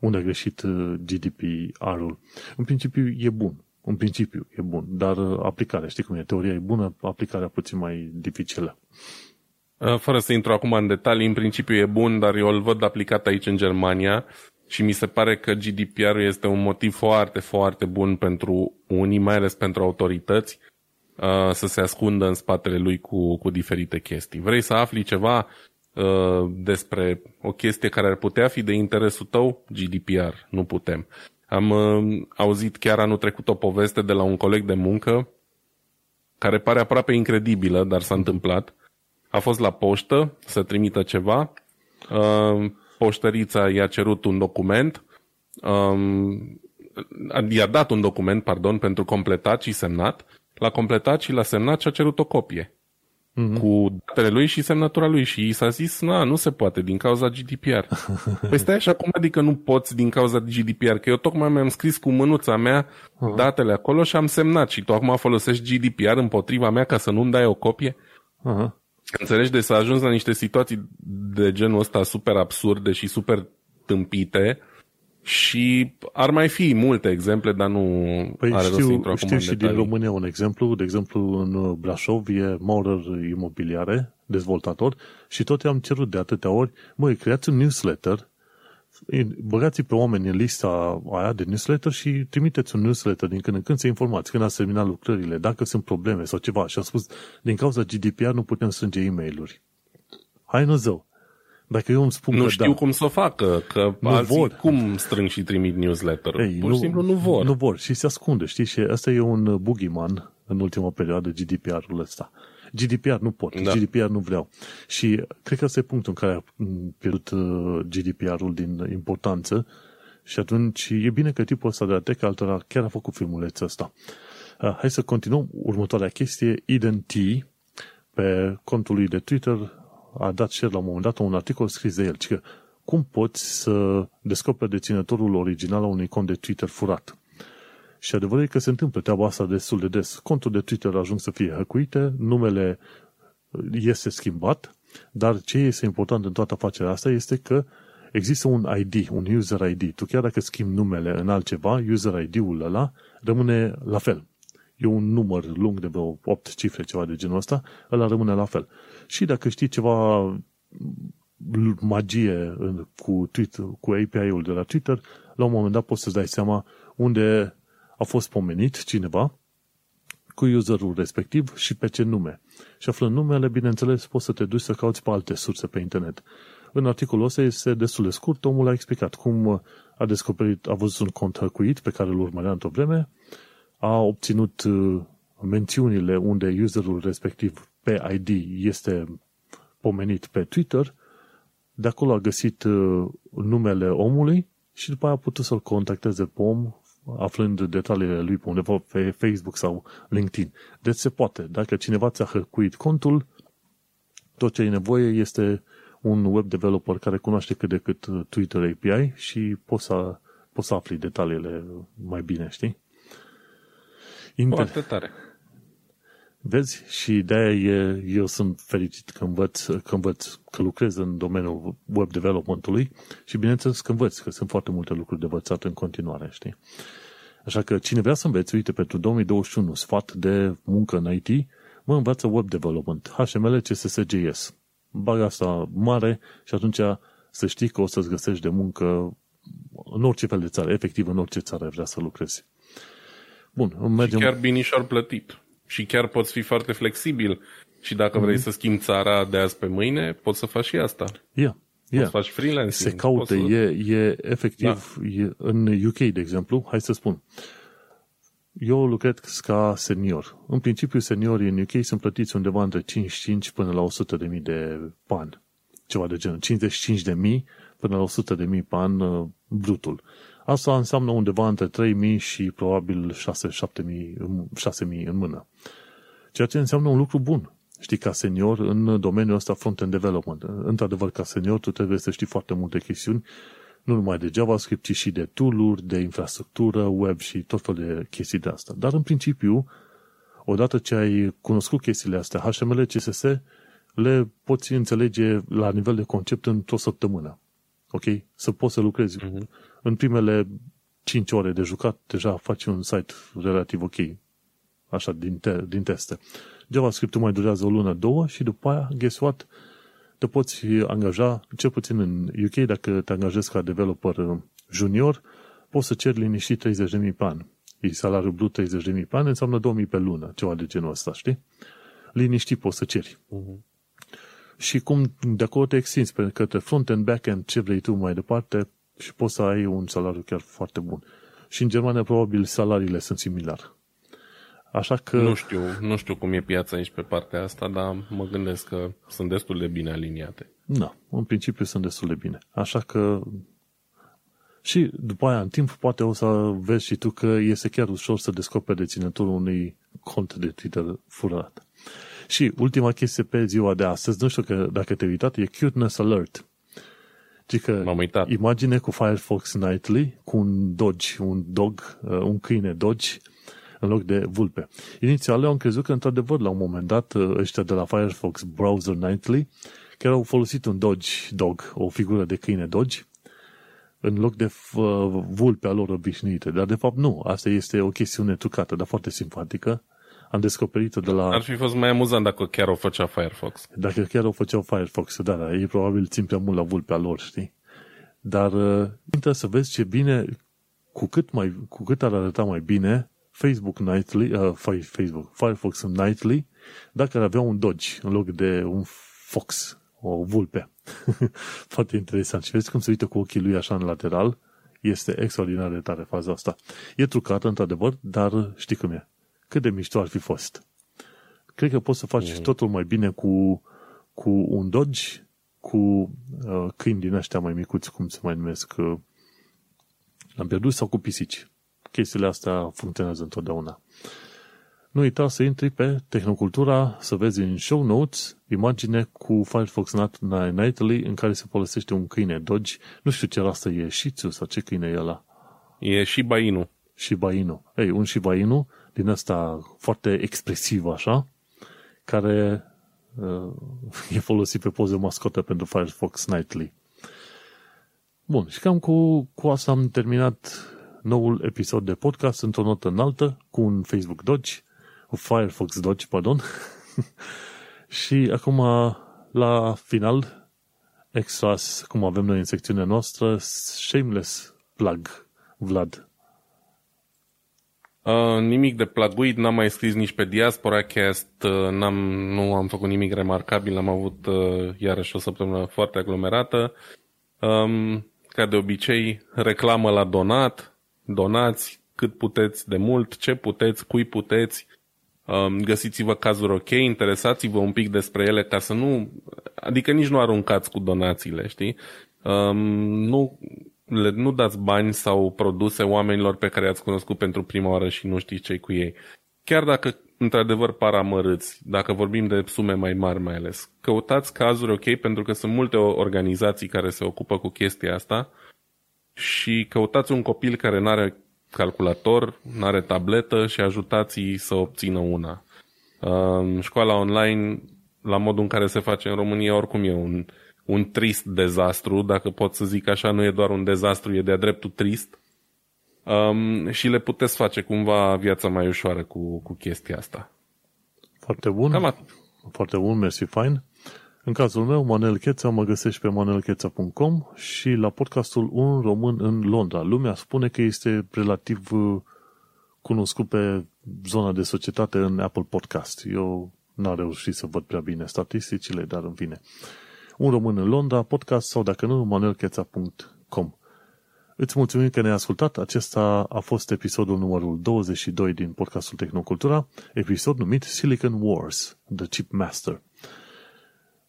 unde a greșit uh, GDPR-ul. În principiu e bun. În principiu e bun, dar uh, aplicarea, știi cum e, teoria e bună, aplicarea puțin mai dificilă. Uh, fără să intru acum în detalii, în principiu e bun, dar eu îl văd aplicat aici în Germania și mi se pare că GDPR-ul este un motiv foarte, foarte bun pentru unii, mai ales pentru autorități, să se ascundă în spatele lui cu, cu diferite chestii. Vrei să afli ceva? Uh, despre o chestie care ar putea fi de interesul tău, GDPR, nu putem. Am uh, auzit chiar anul trecut o poveste de la un coleg de muncă care pare aproape incredibilă, dar s-a întâmplat. A fost la poștă să trimită ceva, uh, poștărița i-a cerut un document, um, i-a dat un document, pardon, pentru completat și semnat, l-a completat și l-a semnat și a cerut o copie mm-hmm. cu datele lui și semnătura lui și i s-a zis, na, nu se poate din cauza GDPR. păi stai așa, cum adică nu poți din cauza GDPR? Că eu tocmai mi-am scris cu mânuța mea uh-huh. datele acolo și am semnat și tu acum folosești GDPR împotriva mea ca să nu-mi dai o copie? Uh-huh. Înțelegi? De să ajungi la niște situații de genul ăsta super absurde și super tâmpite și ar mai fi multe exemple, dar nu păi are știu, rost să intru știu acum și în din România un exemplu. De exemplu, în Brașov e Maurer Imobiliare, dezvoltator și tot i-am cerut de atâtea ori, măi, creați un newsletter, băgați pe oameni în lista aia de newsletter și trimiteți un newsletter din când în când să informați când ați terminat lucrările, dacă sunt probleme sau ceva. Și a spus, din cauza GDPR nu putem strânge e mail Hai nu zău. Dacă eu îmi spun nu că știu da, cum să o facă, că Nu alții vor. cum strâng și trimit newsletter. Ei, Pur și simplu nu vor. Nu vor și se ascunde, știi? Și ăsta e un boogeyman în ultima perioadă, GDPR-ul ăsta. GDPR nu pot, Da. GDPR nu vreau. Și cred că ăsta e punctul în care a pierdut uh, GDPR-ul din importanță și atunci e bine că tipul ăsta de atec altora chiar a făcut filmulețul ăsta. Uh, hai să continuăm. Următoarea chestie, Eden T, pe contul lui de Twitter, a dat share la un moment dat un articol scris de el, ci că cum poți să descoperi deținătorul original al unui cont de Twitter furat. Și adevărul e că se întâmplă treaba asta destul de des. Contul de Twitter ajung să fie hăcuite, numele este schimbat, dar ce este important în toată afacerea asta este că există un ID, un user ID. Tu chiar dacă schimbi numele în altceva, user ID-ul ăla rămâne la fel. E un număr lung de vreo 8 cifre, ceva de genul ăsta, ăla rămâne la fel. Și dacă știi ceva magie în- cu, Twitter, cu API-ul de la Twitter, la un moment dat poți să-ți dai seama unde a fost pomenit cineva cu userul respectiv și pe ce nume. Și aflând numele, bineînțeles, poți să te duci să cauți pe alte surse pe internet. În articolul ăsta este destul de scurt, omul a explicat cum a descoperit, a văzut un cont hăcuit pe care îl urmărea într-o vreme, a obținut uh, mențiunile unde userul respectiv pe ID este pomenit pe Twitter, de acolo a găsit uh, numele omului și după aia a putut să-l contacteze pe om aflând detaliile lui pe undeva pe Facebook sau LinkedIn. Deci se poate. Dacă cineva ți-a hăcuit contul, tot ce ai nevoie este un web developer care cunoaște cât de cât uh, Twitter API și poți să, poți să afli detaliile mai bine, știi? Inter- Foarte tare. Vezi? Și de-aia e, eu sunt fericit că învăț, că învăț, că lucrez în domeniul web development-ului și bineînțeles că învăț, că sunt foarte multe lucruri de învățat în continuare, știi? Așa că cine vrea să înveți, uite, pentru 2021, sfat de muncă în IT, mă învață web development, HTML, CSS, JS. Bag asta mare și atunci să știi că o să-ți găsești de muncă în orice fel de țară, efectiv în orice țară vrea să lucrezi. Bun, Și mergem... chiar binișor plătit. Și chiar poți fi foarte flexibil. Și dacă vrei să schimbi țara de azi pe mâine, poți să faci și asta. Yeah, Poți yeah. să faci freelancing. se caută, poți să... e, e efectiv, da. e, în UK, de exemplu, hai să spun, eu lucrez ca senior. În principiu, seniorii în UK sunt plătiți undeva între 55 până la 100 de mii de bani. Ceva de genul. 55 de mii până la 100 de mii pe an uh, brutul. Asta înseamnă undeva între 3 mii și probabil 6-7 mii, 6 mii în mână. Ceea ce înseamnă un lucru bun. Știi, ca senior în domeniul ăsta front-end development. Într-adevăr, ca senior, tu trebuie să știi foarte multe chestiuni, nu numai de JavaScript, ci și de tool-uri, de infrastructură, web și tot felul de chestii de asta. Dar, în principiu, odată ce ai cunoscut chestiile astea, HTML, CSS, le poți înțelege la nivel de concept într-o săptămână. Ok? Să poți să lucrezi. Mhm. În primele 5 ore de jucat, deja faci un site relativ ok. Așa, din, te- din teste. JavaScript-ul mai durează o lună, două și după aia, guess what? Te poți angaja, cel puțin în UK, dacă te angajezi ca developer uh, junior, poți să ceri liniștit 30.000 pe an. E salariul brut 30.000 pe an, înseamnă 2.000 pe lună, ceva de genul ăsta, știi? Liniștit poți să ceri. Mhm. Și cum de acolo te extinzi pe către front-end, back-end, ce vrei tu mai departe și poți să ai un salariu chiar foarte bun. Și în Germania probabil salariile sunt similare. Așa că... Nu știu, nu știu cum e piața aici pe partea asta, dar mă gândesc că sunt destul de bine aliniate. Da, în principiu sunt destul de bine. Așa că și după aia, în timp, poate o să vezi și tu că este chiar ușor să descoperi deținătorul unui cont de Twitter furat. Și ultima chestie pe ziua de astăzi, nu știu că dacă te-ai uitat, e Cuteness Alert. Ci că M-am uitat. imagine cu Firefox Nightly, cu un Dodge, un dog, uh, un câine Dodge, în loc de vulpe. Inițial eu am crezut că, într-adevăr, la un moment dat, uh, ăștia de la Firefox Browser Nightly, chiar au folosit un Dodge Dog, o figură de câine Dodge, în loc de uh, vulpea lor obișnuite. Dar, de fapt, nu. Asta este o chestiune trucată, dar foarte simpatică. Am descoperit de la... Ar fi fost mai amuzant dacă chiar o făcea Firefox. Dacă chiar o făceau Firefox, da, da, ei probabil țin prea mult la vulpea lor, știi? Dar uh, trebuie să vezi ce bine, cu cât, mai, cu cât ar arăta mai bine Facebook Nightly, uh, Facebook, Firefox Nightly, dacă ar avea un Dodge în loc de un Fox, o vulpe. Foarte interesant. Și vezi cum se uită cu ochii lui așa în lateral? Este extraordinar de tare faza asta. E trucată, într-adevăr, dar știi cum e. Cât de mișto ar fi fost. Cred că poți să faci mm. totul mai bine cu, cu un Dodge, cu uh, câini din ăștia mai micuți, cum se mai numesc, uh, am pierdut sau cu pisici. Chestiile astea funcționează întotdeauna. Nu uita să intri pe Tehnocultura, să vezi în show notes imagine cu Firefox Nightly în care se folosește un câine Dodge. Nu știu ce rastă e, Shih Tzu sau ce câine e ăla. E Shiba Inu. Shiba Inu. Ei, un Shiba Inu din ăsta foarte expresiv așa, care uh, e folosit pe poze mascotă pentru Firefox Nightly. Bun, și cam cu, cu asta am terminat noul episod de podcast într-o notă înaltă cu un Facebook Dodge Firefox Dodge, pardon. și acum, la final, extras, cum avem noi în secțiunea noastră, shameless plug, Vlad. Uh, nimic de plaguit, n-am mai scris nici pe Diaspora Cast, uh, n-am, nu am făcut nimic remarcabil, am avut uh, iarăși o săptămână foarte aglomerată. Um, ca de obicei, reclamă la donat, donați cât puteți de mult, ce puteți, cui puteți, Um, găsiți-vă cazuri ok, interesați-vă un pic despre ele ca să nu, adică nici nu aruncați cu donațiile, știi? Um, nu, le, nu dați bani sau produse oamenilor pe care i-ați cunoscut pentru prima oară și nu știți ce cu ei. Chiar dacă într-adevăr par amărâți, dacă vorbim de sume mai mari mai ales, căutați cazuri ok pentru că sunt multe organizații care se ocupă cu chestia asta și căutați un copil care nu are calculator, nu are tabletă și ajutați-i să obțină una. Școala online, la modul în care se face în România, oricum e un, un trist dezastru, dacă pot să zic așa, nu e doar un dezastru, e de-a dreptul trist. Um, și le puteți face cumva viața mai ușoară cu, cu chestia asta. Foarte bun. Cam atât. Foarte bun, mersi, fain. În cazul meu, Manel Cheța, mă găsești pe manelcheța.com și la podcastul Un Român în Londra. Lumea spune că este relativ uh, cunoscut pe zona de societate în Apple Podcast. Eu n-am reușit să văd prea bine statisticile, dar în fine. Un Român în Londra, podcast sau dacă nu, manelcheța.com. Îți mulțumim că ne-ai ascultat. Acesta a fost episodul numărul 22 din podcastul Tehnocultura, episod numit Silicon Wars, The Chip Master.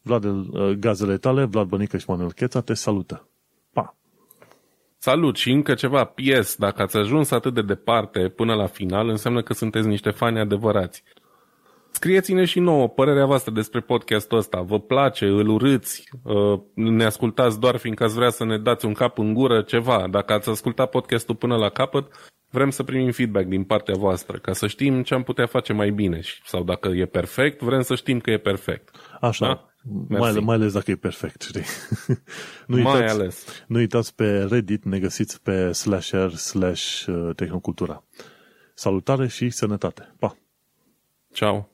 Vlad, uh, gazele tale, Vlad Bănică și Manuel Cheța te salută. Pa! Salut și încă ceva, PS, dacă ați ajuns atât de departe până la final, înseamnă că sunteți niște fani adevărați. Scrieți-ne și nouă părerea voastră despre podcastul ăsta. Vă place, îl urâți, uh, ne ascultați doar fiindcă ați vrea să ne dați un cap în gură, ceva. Dacă ați ascultat podcastul până la capăt, vrem să primim feedback din partea voastră, ca să știm ce am putea face mai bine. Sau dacă e perfect, vrem să știm că e perfect. Așa. Da? Mai, mai ales dacă e perfect, știi? nu mai uitați, ales. Nu uitați pe Reddit, ne găsiți pe slasher slash uh, tehnocultura. Salutare și sănătate. Pa! Ciao!